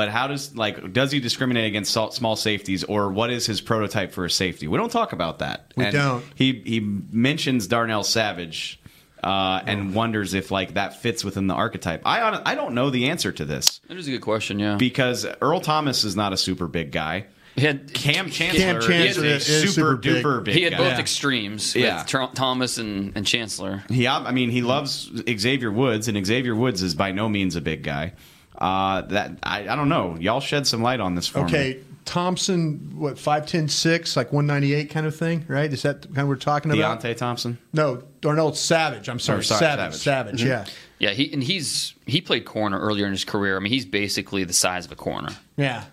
But how does like does he discriminate against salt- small safeties, or what is his prototype for a safety? We don't talk about that. We And don't. He he mentions Darnell Savage." Uh, and wonders if like that fits within the archetype. I I don't know the answer to this That is a good question. Yeah. because Earl Thomas is not a super big guy. He had Kam Chancellor, Chancellor is a is super, super big. duper big. he had guy. both extremes with Yeah. Tr- Thomas and, and Chancellor. He, I mean, he loves Xavier Woods, and Xavier Woods is by no means a big guy. Uh, that I, I don't know. Y'all shed some light on this for me. Okay, Thompson, what five ten six, like one ninety eight kind of thing, right? Is that kind of we're talking about? Deionte Thompson. No, Darnell Savage. I'm sorry, Oh, sorry, Savage. Savage. Savage. Mhm. Yeah, Yeah, he and he's he played corner earlier in his career. I mean, he's basically the size of a corner. yeah.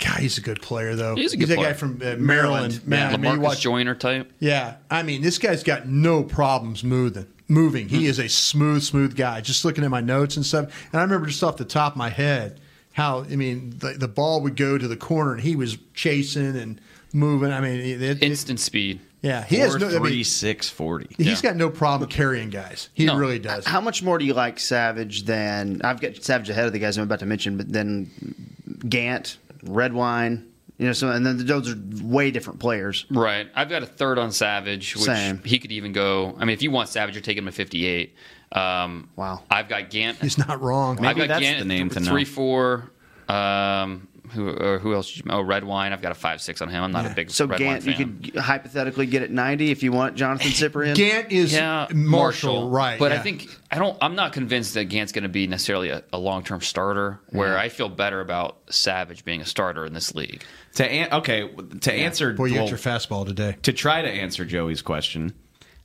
God, he's a good player though. He's a good that player. guy from uh, Maryland. Man, I mean, you watch- Joyner type. Yeah, I mean, this guy's got no problems moving. Moving, Hmm. he is a smooth, smooth guy. Just looking at my notes and stuff, and I remember just off the top of my head how I mean the, the ball would go to the corner and he was chasing and moving. I mean, it, it- Instant speed. yeah, he has no. I Four, mean, three, six, forty. He's got no problem carrying guys. He No. really does. How much more do you like Savage than I've got Savage ahead of the guys I'm about to mention, but then Gant, Redwine, you know, so and then those are way different players. Right. I've got a third on Savage, which Same. he could even go. I mean, if you want Savage, you're taking him at 58. Um, wow. I've got Gant. He's not wrong. Maybe I've got that's Gant the name th- to know. three four. Um, who or who else? did you- Oh, Redwine. I've got a five six on him. I'm not a big So Red Gant, Wine you could hypothetically get at 90 if you want Jonathan Cyprien. Gant is yeah, Marshall, right? But I think I don't. I'm not convinced that Gant's going to be necessarily a, a long term starter. Where Yeah. I feel better about Savage being a starter in this league. To an- okay, to answer boy, you well, got your fastball today. to try to answer Joey's question,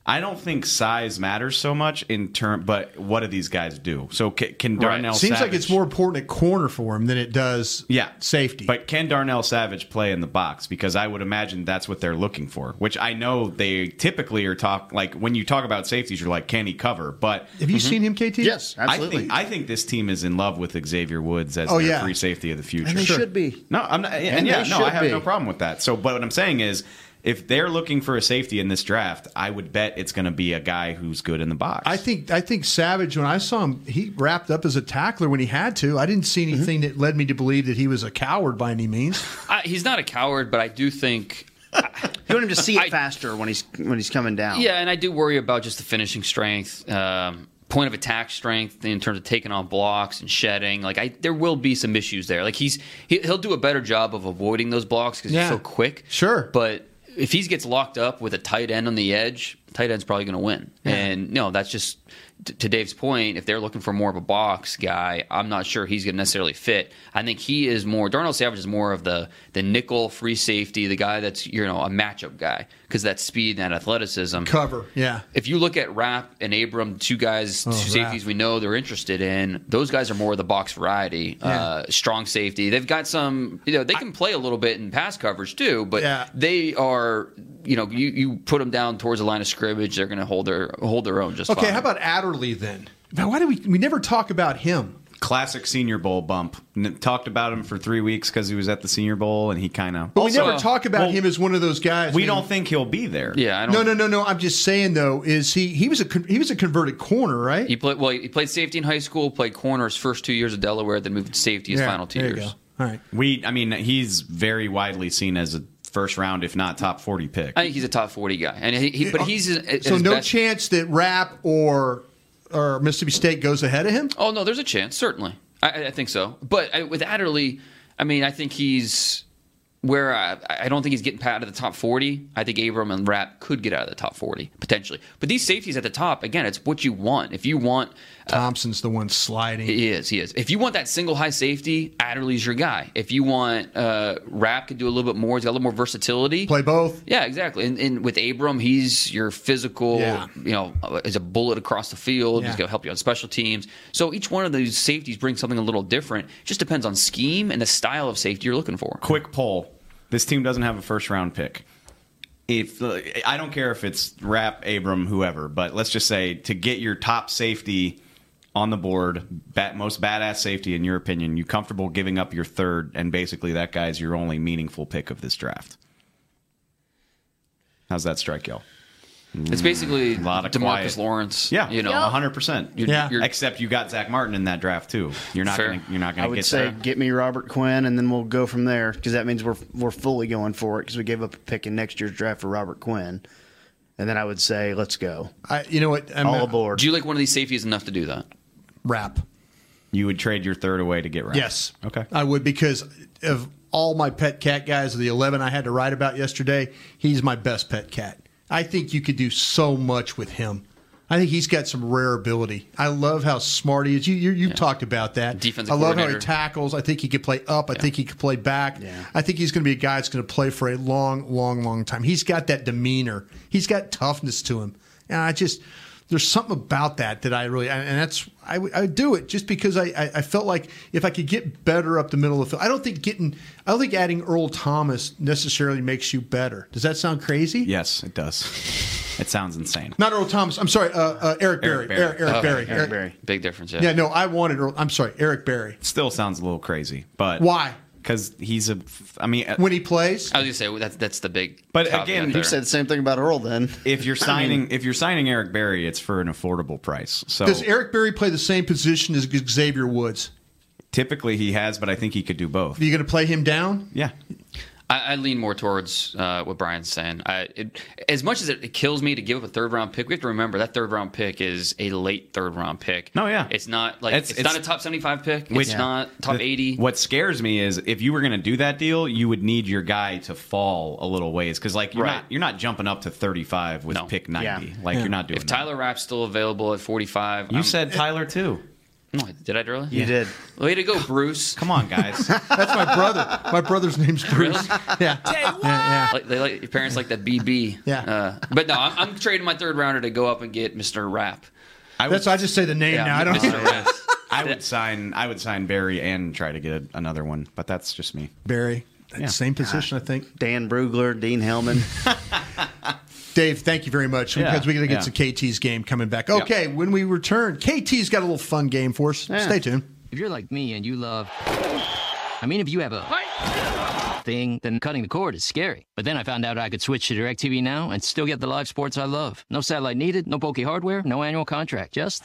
I don't think size matters so much in term. But what do these guys do? So can, can Darnell Seems Savage, like it's more important at corner for him than it does yeah safety. But can Darnell Savage play in the box? Because I would imagine that's what they're looking for. Which I know they typically are talk like when you talk about safeties, you're like, can he cover? But Have you seen him, KT? Yes, I absolutely. think I think this team is in love with Xavier Woods as Oh, their yeah. free safety of the future. and they should be. No, I'm not. And, And yeah, no, I have be. no problem with that. So, but what I'm saying is, if they're looking for a safety in this draft, I would bet it's going to be a guy who's good in the box. I think I think Savage when I saw him, he wrapped up as a tackler when he had to. I didn't see anything that led me to believe that he was a coward by any means. I, he's not a coward, but I do think. You want him to see it faster when he's when he's coming down. Yeah, and I do worry about just the finishing strength. Um, Point of attack strength in terms of taking on blocks and shedding, like I, there will be some issues there. Like he's he, he'll do a better job of avoiding those blocks because Yeah. he's so quick. Sure. but if he gets locked up with a tight end on the edge, tight end's probably going to win. Yeah. And no, that's just t- to Dave's point. If they're looking for more of a box guy, I'm not sure he's going to necessarily fit. I think he is more. Darnell Savage is more of the the nickel free safety, the guy that's you know a matchup guy because that speed and that athleticism. Cover, yeah. If you look at Rapp and Abram, two guys, two Oh, safeties Rapp. we know they're interested in, those guys are more of the box variety, uh, strong safety. They've got some, you know, they can play a little bit in pass coverage too, but Yeah. they are, you know, you, you put them down towards the line of scrimmage, they're going to hold their hold their own just Okay, fine. how about Adderley then? Now, why do we we never talk about him? Classic Senior Bowl bump. N- talked about him for three weeks because he was at the Senior Bowl, and he kind of. But we never talk about him as one of those guys. We man. don't think he'll be there. Yeah, I don't. No, no, no, no. I'm just saying though, is he? He was a he was a converted corner, right? He played well. He played safety in high school. Played corner his first two years at Delaware. Then moved to safety his Yeah, final two there you years. go. All right. We, I mean, he's very widely seen as a first round, if not top forty pick. I think he's a top forty guy, and he, he but uh, he's at So no best- chance that Rapp or or Mississippi State goes ahead of him. Oh no, there's a chance. Certainly, I, I think so. But I, with Adderley, I mean, I think he's where I, I don't think he's getting out of the top 40. I think Abram and Rapp could get out of the top 40 potentially. But these safeties at the top, again, it's what you want. If you want Thompson's the one sliding. He is. He is. If you want that single high safety, Adderley's your guy. If you want uh, Rapp could do a little bit more, he's got a little more versatility. Play both. Yeah, exactly. And, and with Abram, he's your physical. Yeah. You know, is a bullet across the field. He's going to help you on special teams. So each one of those safeties brings something a little different. It just depends on scheme and the style of safety you're looking for. Quick poll: This team doesn't have a first round pick. If uh, I don't care if it's Rapp, Abram, whoever, but let's just say to get your top safety on the board, bat, most badass safety in your opinion, you comfortable giving up your third, and basically that guy's your only meaningful pick of this draft. How's that strike y'all? It's basically a lot of Demarcus quiet. Lawrence. Yeah, you know, hundred percent. Yeah. Except you got Zack Martin in that draft too. You're not Fair. gonna. You're not I gonna would get say that. get me Robert Quinn, and then we'll go from there because that means we're we're fully going for it because we gave up a pick in next year's draft for Robert Quinn, and then I would say let's go. I, you know what? I'm All aboard. Do you like one of these safeties enough to do that? Rapp. You would trade your third away to get Rapp. Yes. Okay. I would because of all my pet cat guys, of the 11 I had to write about yesterday, he's my best pet cat. I think you could do so much with him. I think he's got some rare ability. I love how smart he is. You, you, you've talked about that. Defensive I love how he tackles. I think he could play up. I think he could play back. I think he's going to be a guy that's going to play for a long, long, long time. He's got that demeanor. He's got toughness to him. And I just, there's something about that that I really, and that's, I would, I would do it just because I, I, I felt like if I could get better up the middle of the field, I don't think getting, I don't think adding Earl Thomas necessarily makes you better. Does that sound crazy? Yes, it does. It sounds insane. Not Earl Thomas. I'm sorry, uh, uh, Eric Berry. Eric Berry. Eric, Eric Okay, Berry. Eric Berry. Big difference. Yeah. Yeah, no, I wanted Earl. I'm sorry, Eric Berry. Still sounds a little crazy, but Why? Because he's a. I mean, uh, When he plays, I was gonna say well, that's that's the big. But caveat again, there. You said the same thing about Earl. Then if you're I signing mean- if you're signing Eric Berry, it's for an affordable price. So does Eric Berry play the same position as Xavier Woods? typically he has, but I think he could do both. Are you going to play him down? Yeah. I, I lean more towards uh, what Brian's saying. I, it, as much as it, it kills me to give up a third round pick, we have to remember that third round pick is a late third round pick. No, yeah. it's not like It's- it's, it's- not a top seventy five pick. Which- it's not top The- eighty. What scares me is if you were going to do that deal, you would need your guy to fall a little ways because like you're Right. not you're not jumping up to 35 with pick 90. Yeah. Like Yeah. you're not doing. If that. Tyler Rapp's still available at forty five, You said Tyler too. No, did I earlier? You did. Way to go, Bruce. Come on, guys. That's my brother. My brother's name's Bruce. Yeah. yeah, yeah. Like, they like your parents like that BB. Yeah. Uh, but no, I'm, I'm trading my third rounder to go up and get Mr. Rapp. I would, That's I just say the name Yeah, now. I don't. Mr. Rapp. I would sign I would sign Berry and try to get another one, but that's just me. Berry, Yeah. same position, I think. Dane Brugler, Dean Hellman. Dave, thank you very much Yeah, because we're going to get yeah. some KT's game coming back. Okay, when we return, KT's got a little fun game for us. Yeah. Stay tuned. If you're like me and you love. I mean, if you have a thing, then cutting the cord is scary. But then I found out I could switch to DirecTV Now and still get the live sports I love. No satellite needed, no bulky hardware, no annual contract, just.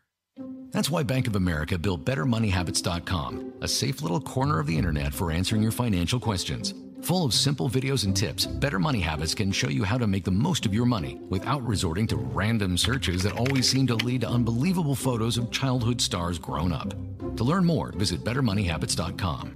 That's why Bank of America built BetterMoneyHabits.com, a safe little corner of the internet for answering your financial questions. Full of simple videos and tips, Better Money Habits can show you how to make the most of your money without resorting to random searches that always seem to lead to unbelievable photos of childhood stars grown up. To learn more, visit BetterMoneyHabits.com.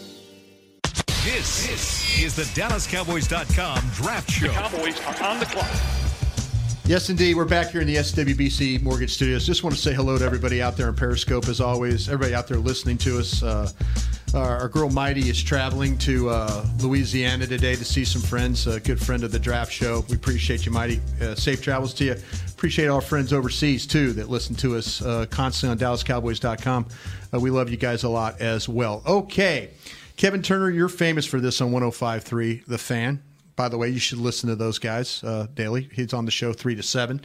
This is the DallasCowboys.com Draft Show. The Cowboys are on the clock. Yes, indeed. We're back here in the SWBC Mortgage Studios. Just want to say hello to everybody out there in Periscope, as always. Everybody out there listening to us. Uh, our, our girl Mighty is traveling to uh, Louisiana today to see some friends. A good friend of the draft show. We appreciate you, Mighty. Uh, safe travels to you. Appreciate our friends overseas too that listen to us uh, constantly on DallasCowboys.com. Uh, we love you guys a lot as well. Okay, Kevin Turner, you're famous for this on 105.3 The Fan. By the way, you should listen to those guys uh, daily. He's on the show three to seven.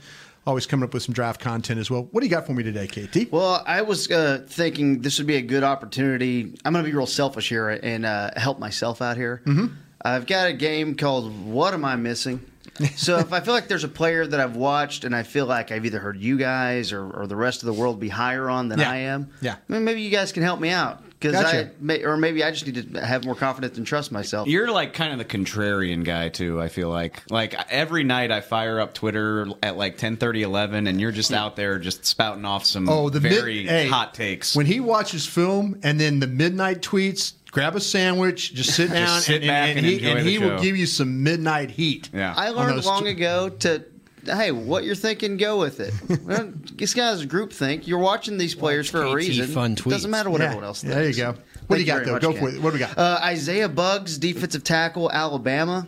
Always coming up with some draft content as well. What do you got for me today, KT? Well, I was uh, thinking this would be a good opportunity. I'm going to be real selfish here and uh, help myself out here. Mm-hmm. I've got a game called What Am I Missing? so if I feel like there's a player that I've watched and I feel like I've either heard you guys or, or the rest of the world be higher on than Yeah. I am, Yeah. I mean, maybe you guys can help me out because Gotcha. I may, or maybe I just need to have more confidence and trust myself. You're like kind of the contrarian guy too. I feel like like every night I fire up Twitter at like 10, 30, 11, and you're just out there just spouting off some Oh, the mid- very hey, hot takes. When he watches film and then the midnight tweets, grab a sandwich, just sit Just down, sit and, back and, and he, enjoy and the he will give you some midnight heat. Yeah. I learned long tw- ago to, hey, what you're thinking, go with it. Well, this guy's group think. You're watching these players for a reason. fun It doesn't matter what Yeah. everyone else thinks. There you go. What do you Thank got, very though? much, Go Ken. for it. What do we got? Uh, Isaiah Buggs, defensive tackle, Alabama.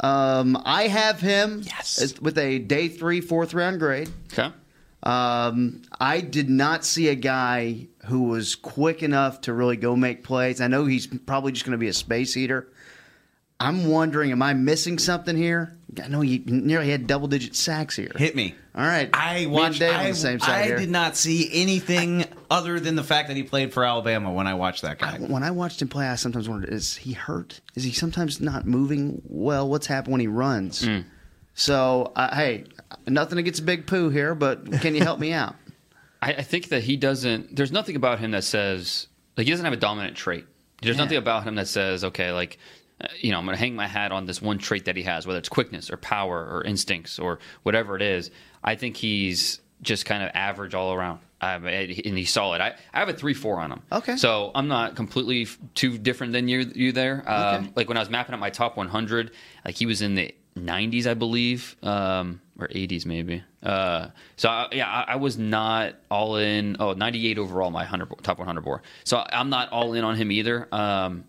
Um, I have him as- with a day three, fourth round grade. Okay. Um, I did not see a guy who was quick enough to really go make plays. I know he's probably just going to be a space eater. I'm wondering, am I missing something here? I know he nearly had double digit sacks here. Hit me. All right. I watched. Dave on I, the same side I here. did not see anything other than the fact that he played for Alabama when I watched that guy. When I watched him play, I sometimes wondered: Is he hurt? Is he sometimes not moving well? What's happened when he runs? Mm. So, uh, hey, nothing against Big Pooh here, but can you help me out? I, I think that he doesn't. There's nothing about him that says like he doesn't have a dominant trait. There's Yeah. nothing about him that says okay, like you know, I'm going to hang my hat on this one trait that he has, whether it's quickness or power or instincts or whatever it is. I think he's just kind of average all around. Um, and he's solid. I, I have a three four on him. Okay. So I'm not completely f- too different than you you there. Um, Like when I was mapping out my top 100, like he was in the 90s, I believe, um, or 80s maybe. Uh, so I, yeah, I, I was not all in. Oh, 98 overall, my 100 top 100 board. So I'm not all in on him either. Um,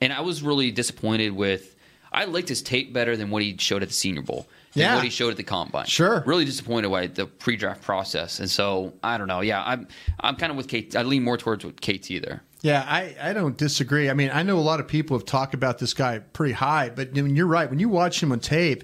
and I was really disappointed with. I liked his tape better than what he showed at the Senior Bowl. Than Yeah. what he showed at the combine. Sure. Really disappointed by the pre-draft process, and so I don't know. Yeah, I'm I'm kind of with Kate. I lean more towards with KT there. Yeah, I, I don't disagree. I mean, I know a lot of people have talked about this guy pretty high, but I mean, you're right. When you watch him on tape,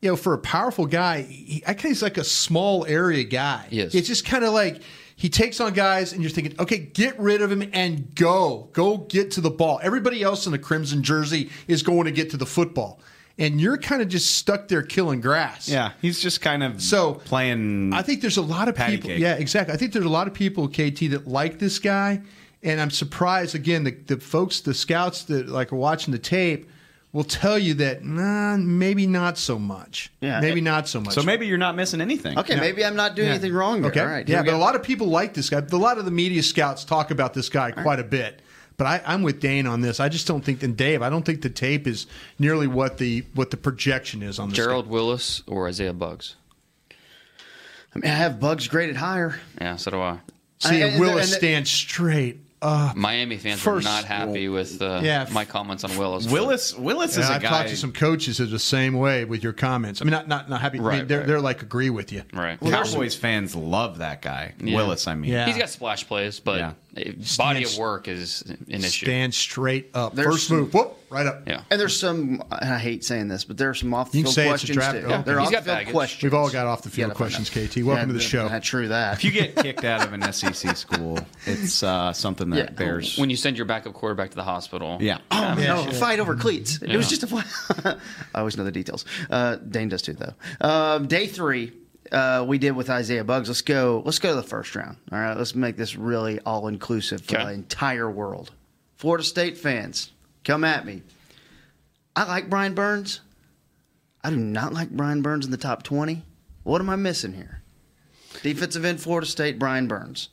you know, for a powerful guy, he, I think he's like a small area guy. Yes. It's just kind of like he takes on guys, and you're thinking, okay, get rid of him and go. Go get to the ball. Everybody else in the crimson jersey is going to get to the football. And you're kind of just stuck there killing grass. Yeah, he's just kind of So, playing. I think there's a lot of patty people. cake. Yeah, exactly. I think there's a lot of people, KT, that like this guy, and I'm surprised. Again, the, the folks, the scouts that like are watching the tape, will tell you that nah, maybe not so much. Yeah. maybe not so much. So maybe you're not missing anything. Okay, maybe I'm not doing Yeah. anything wrong there. Okay. All right. yeah, but go. a lot of people like this guy. A lot of the media scouts talk about this guy quite a bit. But I, I'm with Dane on this. I just don't think, and Dave, I don't think the tape is nearly what the what the projection is on this. Gerald Willis or Isaiah Buggs? I mean, I have Buggs graded higher. Yeah, so do I. See, I- and- Willis and- stands straight up. Miami fans were First- not happy with uh, Yeah. my comments on Willis. Willis Willis Yeah, is a I've guy. talked to some coaches who are the same way with your comments. I mean, not not not happy. I mean, Right, they're right. they're like agree with you. Right. Cowboys fans love that guy. Yeah. Willis, I mean. Yeah. He's got splash plays, but Yeah. uh, body of work is an issue. Stand straight up. There's First some- move, whoop, right up. Yeah. And there's some, and I hate saying this, but there are some off the You can field say it's a questions. draft- too. yeah. They're He's off got the field baggage. questions. We've all got off the field Yeah, questions. KT. Welcome to the Yeah, show. yeah, True that. If you get kicked out of an SEC school, it's uh, something that Yeah. bears. When you send your backup quarterback to the hospital. Yeah. Oh Yeah, no! sure. Fight over cleats. It was just a fight. I always know the details. Uh, Dane does too, though. Um, day three, uh, we did with Isaiah Buggs. Let's go. Let's go to the first round. All right. Let's make this really all inclusive for Okay. the entire world. Florida State fans, come at me. I like Brian Burns. I do not like Brian Burns in the top twenty. What am I missing here? Defensive end, Florida State, Brian Burns.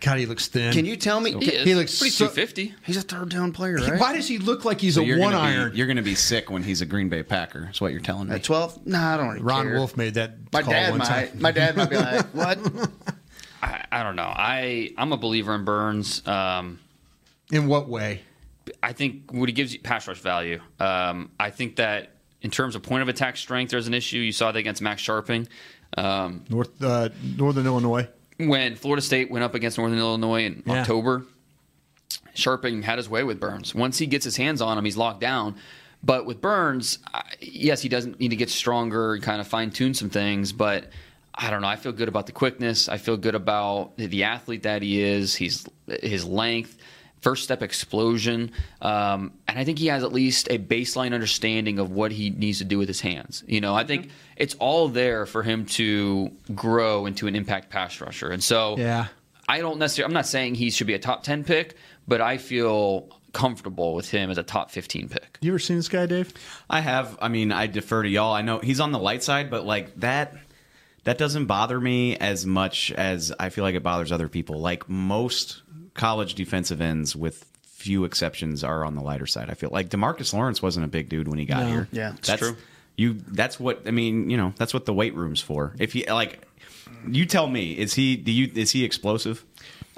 God, he looks thin. Can you tell me? He. He looks pretty so- 250. He's a third down player, right? Why does he look like he's So a you're one gonna be- iron? You're going to be sick when he's a Green Bay Packer. Is what you're telling me. At twelve? Nah, I don't really Ron care. Wolf made that My call dad one might. time. My dad might be like, "What?" I, I don't know. I I'm a believer in Burns. Um, In what way? I think what he gives you pass rush value. Um, I think that in terms of point of attack strength, there's an issue. You saw that against Max Scharping. Um, North uh, Northern Illinois. when Florida State went up against Northern Illinois in Yeah. October, Scharping had his way with Burns. Once he gets his hands on him, he's locked down. But with Burns, yes, he doesn't need to get stronger and kind of fine tune some things. But I don't know. I feel good about the quickness. I feel good about the athlete that he is. He's his length, first step explosion, um, and I think he has at least a baseline understanding of what he needs to do with his hands. You know, I think it's all there for him to grow into an impact pass rusher. And so, Yeah. I don't necessarily. I'm not saying he should be a top ten pick, but I feel comfortable with him as a top fifteen pick. You ever seen this guy, Dave? I have. I mean, I defer to y'all. I know he's on the light side, but like that, that doesn't bother me as much as I feel like it bothers other people. Like most college defensive ends, with few exceptions, are on the lighter side. I feel like Demarcus Lawrence wasn't a big dude when he got No. here. Yeah, it's that's true. You. That's what I mean. You know, that's what the weight room's for. If you like, you tell me. Is he? Do you? Is he explosive?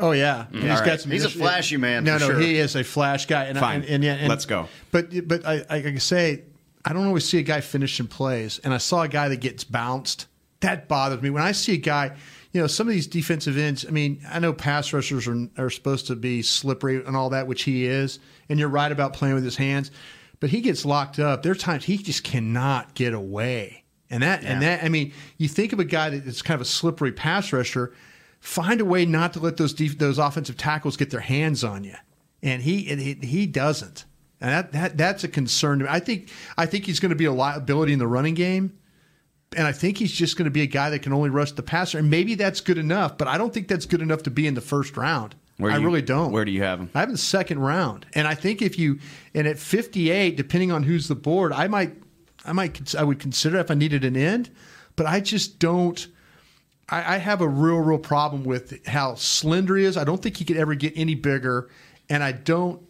Oh yeah, mm-hmm. And All right. He's a flashy man, No, for no, sure. he is a flash guy. And Fine. and, and, yeah, and- Let's go. But but I, I can say I don't always see a guy finishing plays, and I saw a guy that gets bounced. That bothers me when I see a guy. You know, some of these defensive ends. I mean, I know pass rushers are are supposed to be slippery and all that, which he is. And you're right about playing with his hands, but he gets locked up. There are times he just cannot get away. And that and that. I mean, you think of a guy that's kind of a slippery pass rusher find a way not to let those def- those offensive tackles get their hands on you, and he and he, he doesn't, and that, that that's a concern to me. I think I think he's going to be a liability in the running game, and I think he's just going to be a guy that can only rush the passer, and maybe that's good enough, but I don't think that's good enough to be in the first round. Where I you- really don't. Where do you have him? I have him the second round, and I think if you and at 58, depending on who's the board, I might, I might, I would consider if I needed an end, but I just don't. I, I have a real, real problem with how slender he is. I don't think he could ever get any bigger, and I don't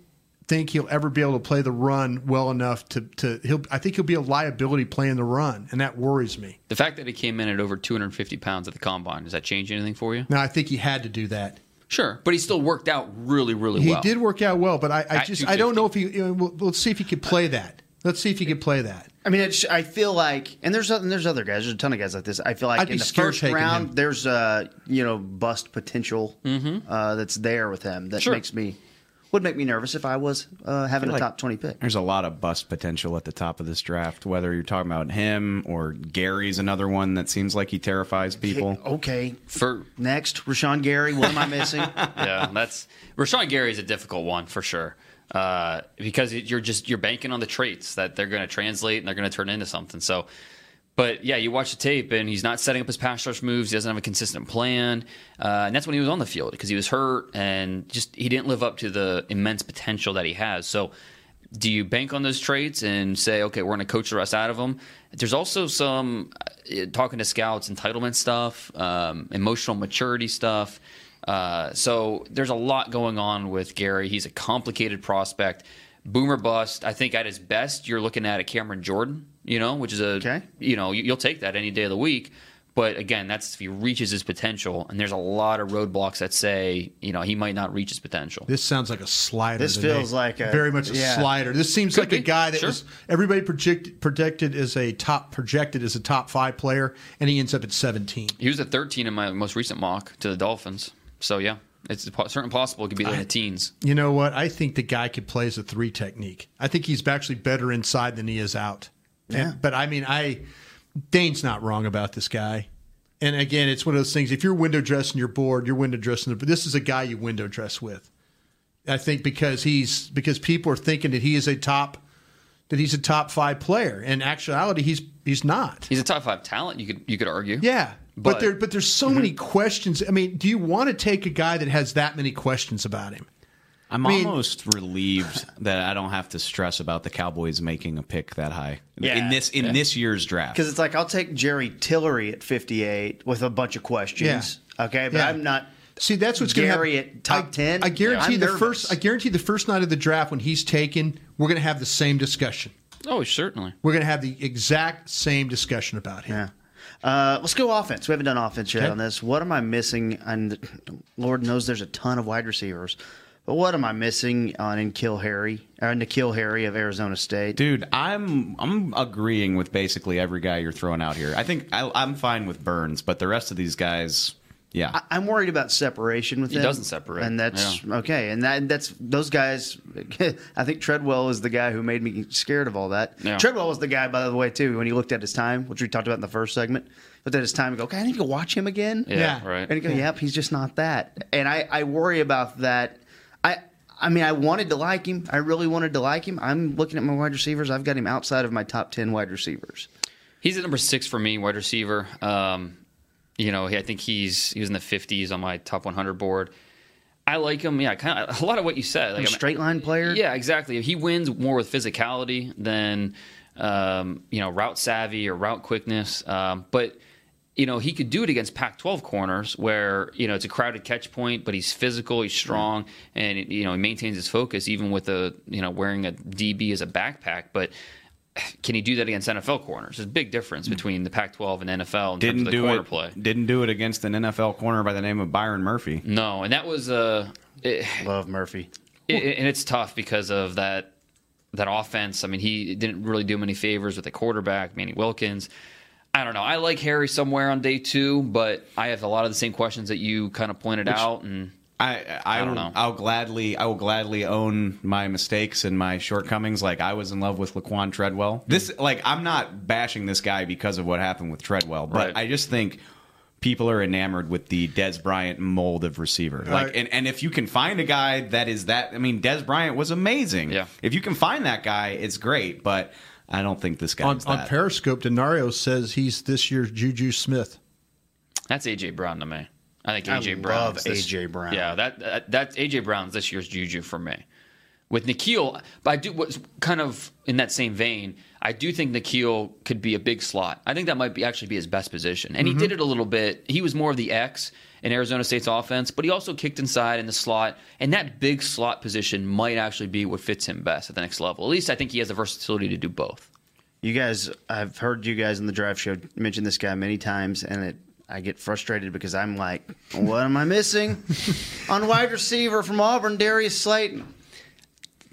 think he'll ever be able to play the run well enough to to. He'll. I think he'll be a liability playing the run, and that worries me. The fact that he came in at over 250 pounds at the combine does that change anything for you? No, I think he had to do that. Sure, but he still worked out really, really He well. He did work out well, but I, I just I don't know if he. You know, well, let's see if he could play that. Let's see if he could play that. I mean, it's, I feel like, and there's other, there's other guys. There's a ton of guys like this. I feel like I'd in the first round, him. there's a you know bust potential uh, that's there with him that Sure. makes me would make me nervous if I was uh, having a like top twenty pick. There's a lot of bust potential at the top of this draft. Whether you're talking about him or Gary's another one that seems like he terrifies people. Okay, for next, Rashan Gary. What am I missing? yeah, that's Rashan Gary is a difficult one for sure. Uh, because you're just you're banking on the traits that they're going to translate and they're going to turn into something. So, but yeah, you watch the tape and he's not setting up his pass rush moves. He doesn't have a consistent plan, uh, and that's when he was on the field because he was hurt and just he didn't live up to the immense potential that he has. So, do you bank on those traits and say, okay, we're going to coach the rest out of him? There's also some uh, talking to scouts, entitlement stuff, um, emotional maturity stuff. Uh, so there's a lot going on with Gary. He's a complicated prospect. Boomer bust. I think at his best, you're looking at a Cameron Jordan, you know, which is a, you know, you- you'll take that any day of the week. But again, that's if he reaches his potential. And there's a lot of roadblocks that say, you know, he might not reach his potential. This sounds like a slider. This to me. feels like a- very much a yeah. slider. This seems Could like a guy that Sure. was everybody projected projected as a top projected as a top five player, and he ends up at 17. He was at 13 in my most recent mock to the Dolphins. So yeah, it's po- certainly possible it could be in the teens. You know what? I think the guy could play as a three technique. I think he's actually better inside than he is out. Yeah. And- but I mean, I Dane's not wrong about this guy. And again, it's one of those things. If you're window dressing your board, you're window dressing. But this is a guy you window dress with. I think because he's because people are thinking that he is a top that he's a top five player. In actuality, he's he's not. He's a top five talent. You could you could argue. Yeah. But, But- there but there's so mm-hmm. many questions. I mean, do you want to take a guy that has that many questions about him? I'm I mean- almost relieved that I don't have to stress about the Cowboys making a pick that high Yeah. in this in Yeah. this year's draft. Because it's like I'll take Jerry Tillery at 58 with a bunch of questions. Okay, but Yeah. I'm not. See, that's what's going to Gary happen. at top I, 10. I guarantee I'm the nervous. first. I guarantee the first night of the draft when he's taken, we're going to have the same discussion. Oh, certainly. We're going to have the exact same discussion about him. Yeah. Uh, let's go offense. We haven't done offense yet Okay. on this. What am I missing? And Lord knows there's a ton of wide receivers. But what am I missing on N'Keal Harry uh, or N'Keal Harry of Arizona State? Dude, I'm I'm agreeing with basically every guy you're throwing out here. I think I, I'm fine with Burns, but the rest of these guys, yeah. I, I'm worried about separation with He him. doesn't separate. and that's okay. And that that's those guys. I think Treadwell is the guy who made me scared of all that. Yeah. Treadwell was the guy, by the way, too. When he looked at his time, which we talked about in the first segment, looked at his time and go, "Okay, I need to go watch him again." Yeah, Yeah. right. And he go, "Yep, he's just not that." And I I worry about that. I. Mean, I wanted to like him. I really wanted to like him. I'm looking at my wide receivers. I've got him outside of my top ten wide receivers. He's at number six for me, wide receiver. Um, you know, I think he's he was in the 50s on my top 100 board. I like him. Yeah, kind of a lot of what you said. Like a straight line player. Yeah, exactly. He wins more with physicality than um, you know route savvy or route quickness. Um, but you know he could do it against Pac-12 corners where you know it's a crowded catch point, but he's physical, he's strong, and you know he maintains his focus even with a you know wearing a DB as a backpack. But can he do that against NFL corners? There's a big difference between the Pac-12 and NFL in didn't terms of the do corner it. play. Didn't do it against an NFL corner by the name of Byron Murphy. No, and that was uh, it, love Murphy, it, and it's tough because of that that offense. I mean, he didn't really do him any favors with the quarterback, Manny Wilkins. I don't know. I like Harry somewhere on day two, but I have a lot of the same questions that you kind of pointed Which- out, and I, I, I don't know. I'll gladly I will gladly own my mistakes and my shortcomings. Like I was in love with Laquon Treadwell. This like I'm not bashing this guy because of what happened with Treadwell, but Right. I just think people are enamored with the Dez Bryant mold of receiver. Like Right. and, and if you can find a guy that is that I mean Dez Bryant was amazing. Yeah. If you can find that guy, it's great, but I don't think this guy On, guy's on. Periscope, Denario says he's this year's Juju Smith. that's AJ Brown to me. I think I AJ Brown. love this- A.J. Brown. Yeah, that, that that's AJ Brown's this year's juju for me. With N'Keal, but I do what's kind of in that same vein. I do think N'Keal could be a big slot. I think that might be actually be his best position, and Mhm. he did it a little bit. He was more of the X in Arizona State's offense, but he also kicked inside in the slot, and that big slot position might actually be what fits him best at the next level. At least I think he has the versatility to do both. You guys, I've heard you guys in the drive show mention this guy many times, and it, I get frustrated because I'm like, what am I missing on wide receiver from Auburn, Darius Slayton?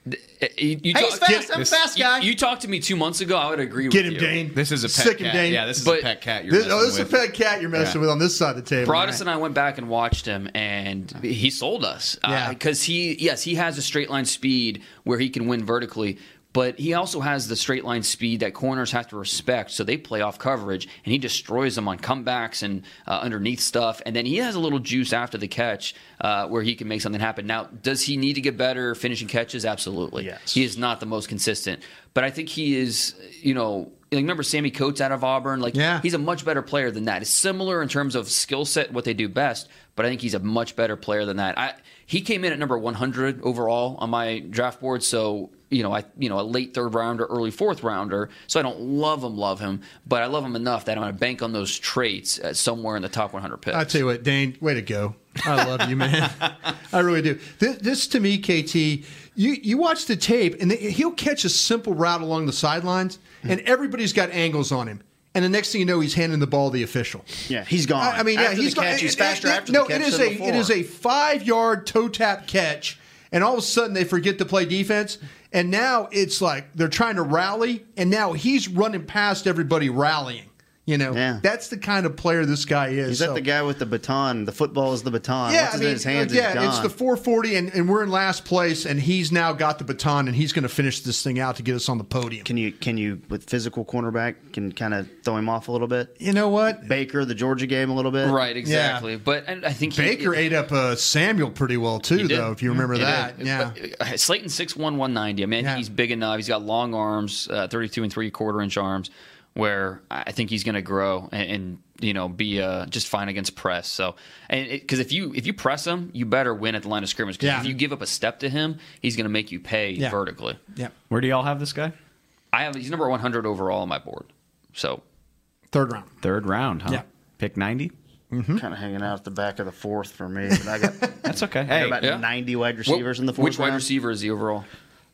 You, you Hey, talk- he's fast. I'm a fast guy. You, talked to me two months ago. I would agree Get with him, you. Dane. This is a pet Sick him, cat. Dane. Yeah, this is But- a pet cat you're This, messing oh, this is a pet cat you're messing Yeah. with on this side of the table. Broaddus and I went back and watched him, and he sold us. Uh, yeah. Because he, yes, he has a straight line speed where he can win vertically, but he also has the straight line speed that corners have to respect. So they play off coverage, and he destroys them on comebacks and uh, underneath stuff. And then he has a little juice after the catch uh, where he can make something happen. Now, does he need to get better finishing catches? Absolutely. Yes. He is not the most consistent, but I think he is, you know. like, Remember Sammie Coates out of Auburn? Like, Yeah. he's a much better player than that. It's similar in terms of skill set, what they do best, but I think he's a much better player than that. I, he came in at number 100 overall on my draft board, so you know, I you know a late third rounder, early fourth rounder. So I don't love him, love him, but I love him enough that I'm going to bank on those traits uh, somewhere in the top 100 picks. I tell you what, Dane, way to go! I love you, man. I really do. This, this to me, KT, you you watch the tape, and he'll catch a simple route along the sidelines, and everybody's got angles on him. And the next thing you know, he's handing the ball to the official. Yeah, he's gone. I, I mean, After yeah, he's the catch, gone. he's It- faster it- after no, the catch it is than a before. it is a five yard toe tap catch, and all of a sudden they forget to play defense, and now it's like they're trying to rally, and now he's running past everybody rallying. You know, Yeah. that's the kind of player this guy is. He's So- like the guy with the baton. The football is the baton. yeah, Once I it's mean, in his hands, yeah, it's it's the 440, and, and we're in last place, and he's now got the baton, and he's going to finish this thing out to get us on the podium. Can you can you with physical cornerback can kind of throw him off a little bit? You know what? Baker, the Georgia game, a little bit. Right, exactly. But and I think he- Baker ate up uh, Samuel pretty well too, though. If you remember He that, did. yeah. But, uh, Slayton six one one ninety. I mean, I think he's big enough. He's got long arms, uh, thirty two and three quarter inch arms, where I think he's going to grow and, and you know be uh, just fine against press. So, and because if you if you press him, you better win at the line of scrimmage. Because Yeah. if you give up a step to him, he's going to make you pay Yeah. vertically. Yeah. Where do y'all have this guy? I have he's number one hundred overall on my board. So Third round. Third round, huh? Yeah. Pick 90? Kind of hanging out at the back of the fourth for me. But I got That's okay. I got Hey, about Yeah. ninety wide receivers What- in the fourth Which wide round. receiver is he overall?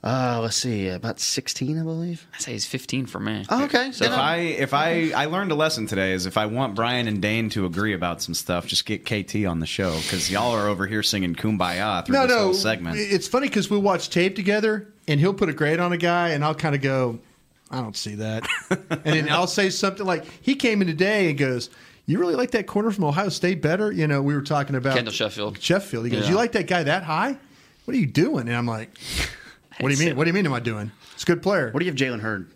Uh, let's see, about sixteen, I believe. I say he's fifteen for me. Oh, okay. So if I if I I learned a lesson today is if I want Brian and Dane to agree about some stuff, just get KT on the show because y'all are over here singing "Kumbaya" through No, this no. whole segment. It's funny because we watch tape together, and he'll put a grade on a guy, and I'll kind of go, I don't see that. and then I'll say something like, he came in today and goes, You really like that corner from Ohio State better? You know, we were talking about Kendall Sheffield. Sheffield. He goes, Yeah. You like that guy that high? What are you doing? And I'm like, What do you mean? What do you mean? Am I doing? It's a good player. What do you have Jalen Hurd,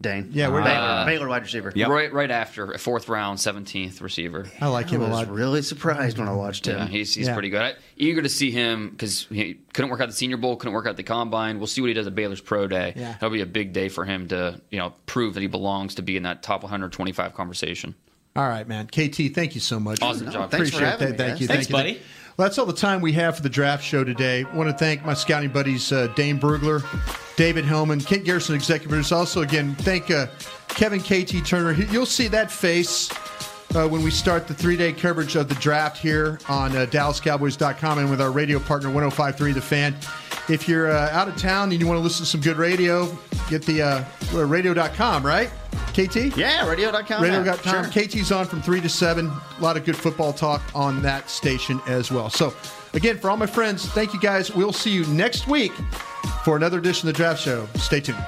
Dane? Yeah, where- Baylor, Uh, Baylor wide receiver. Right, right after fourth round, seventeenth receiver. I like him I a was lot. really surprised when I watched him. Yeah, he's he's Yeah. pretty good. I, eager to see him because he couldn't work out the Senior Bowl, couldn't work out the Combine. We'll see what he does at Baylor's Pro Day. Yeah. That'll be a big day for him to you know prove that he belongs to be in that top 125 conversation. All right, man. KT, thank you so much. Awesome job. thanks for Appreciate having that. me, thank guys. you. Thanks, thank you. buddy. Well, that's all the time we have for the draft show today. I want to thank my scouting buddies, uh, Dane Brugler, David Helman, Kent Garrison, executive producers. Also, again, thank uh, Kevin KT Turner. You'll see that face uh, when we start the three day coverage of the draft here on uh, DallasCowboys.com and with our radio partner 1053 The Fan. If you're uh, out of town and you want to listen to some good radio, get the uh, radio.com, right? KT? Yeah, radio.com. Radio.com. Sure. KT's on from 3 to 7. A lot of good football talk on that station as well. So, again, for all my friends, thank you guys. We'll see you next week for another edition of the Draft Show. Stay tuned.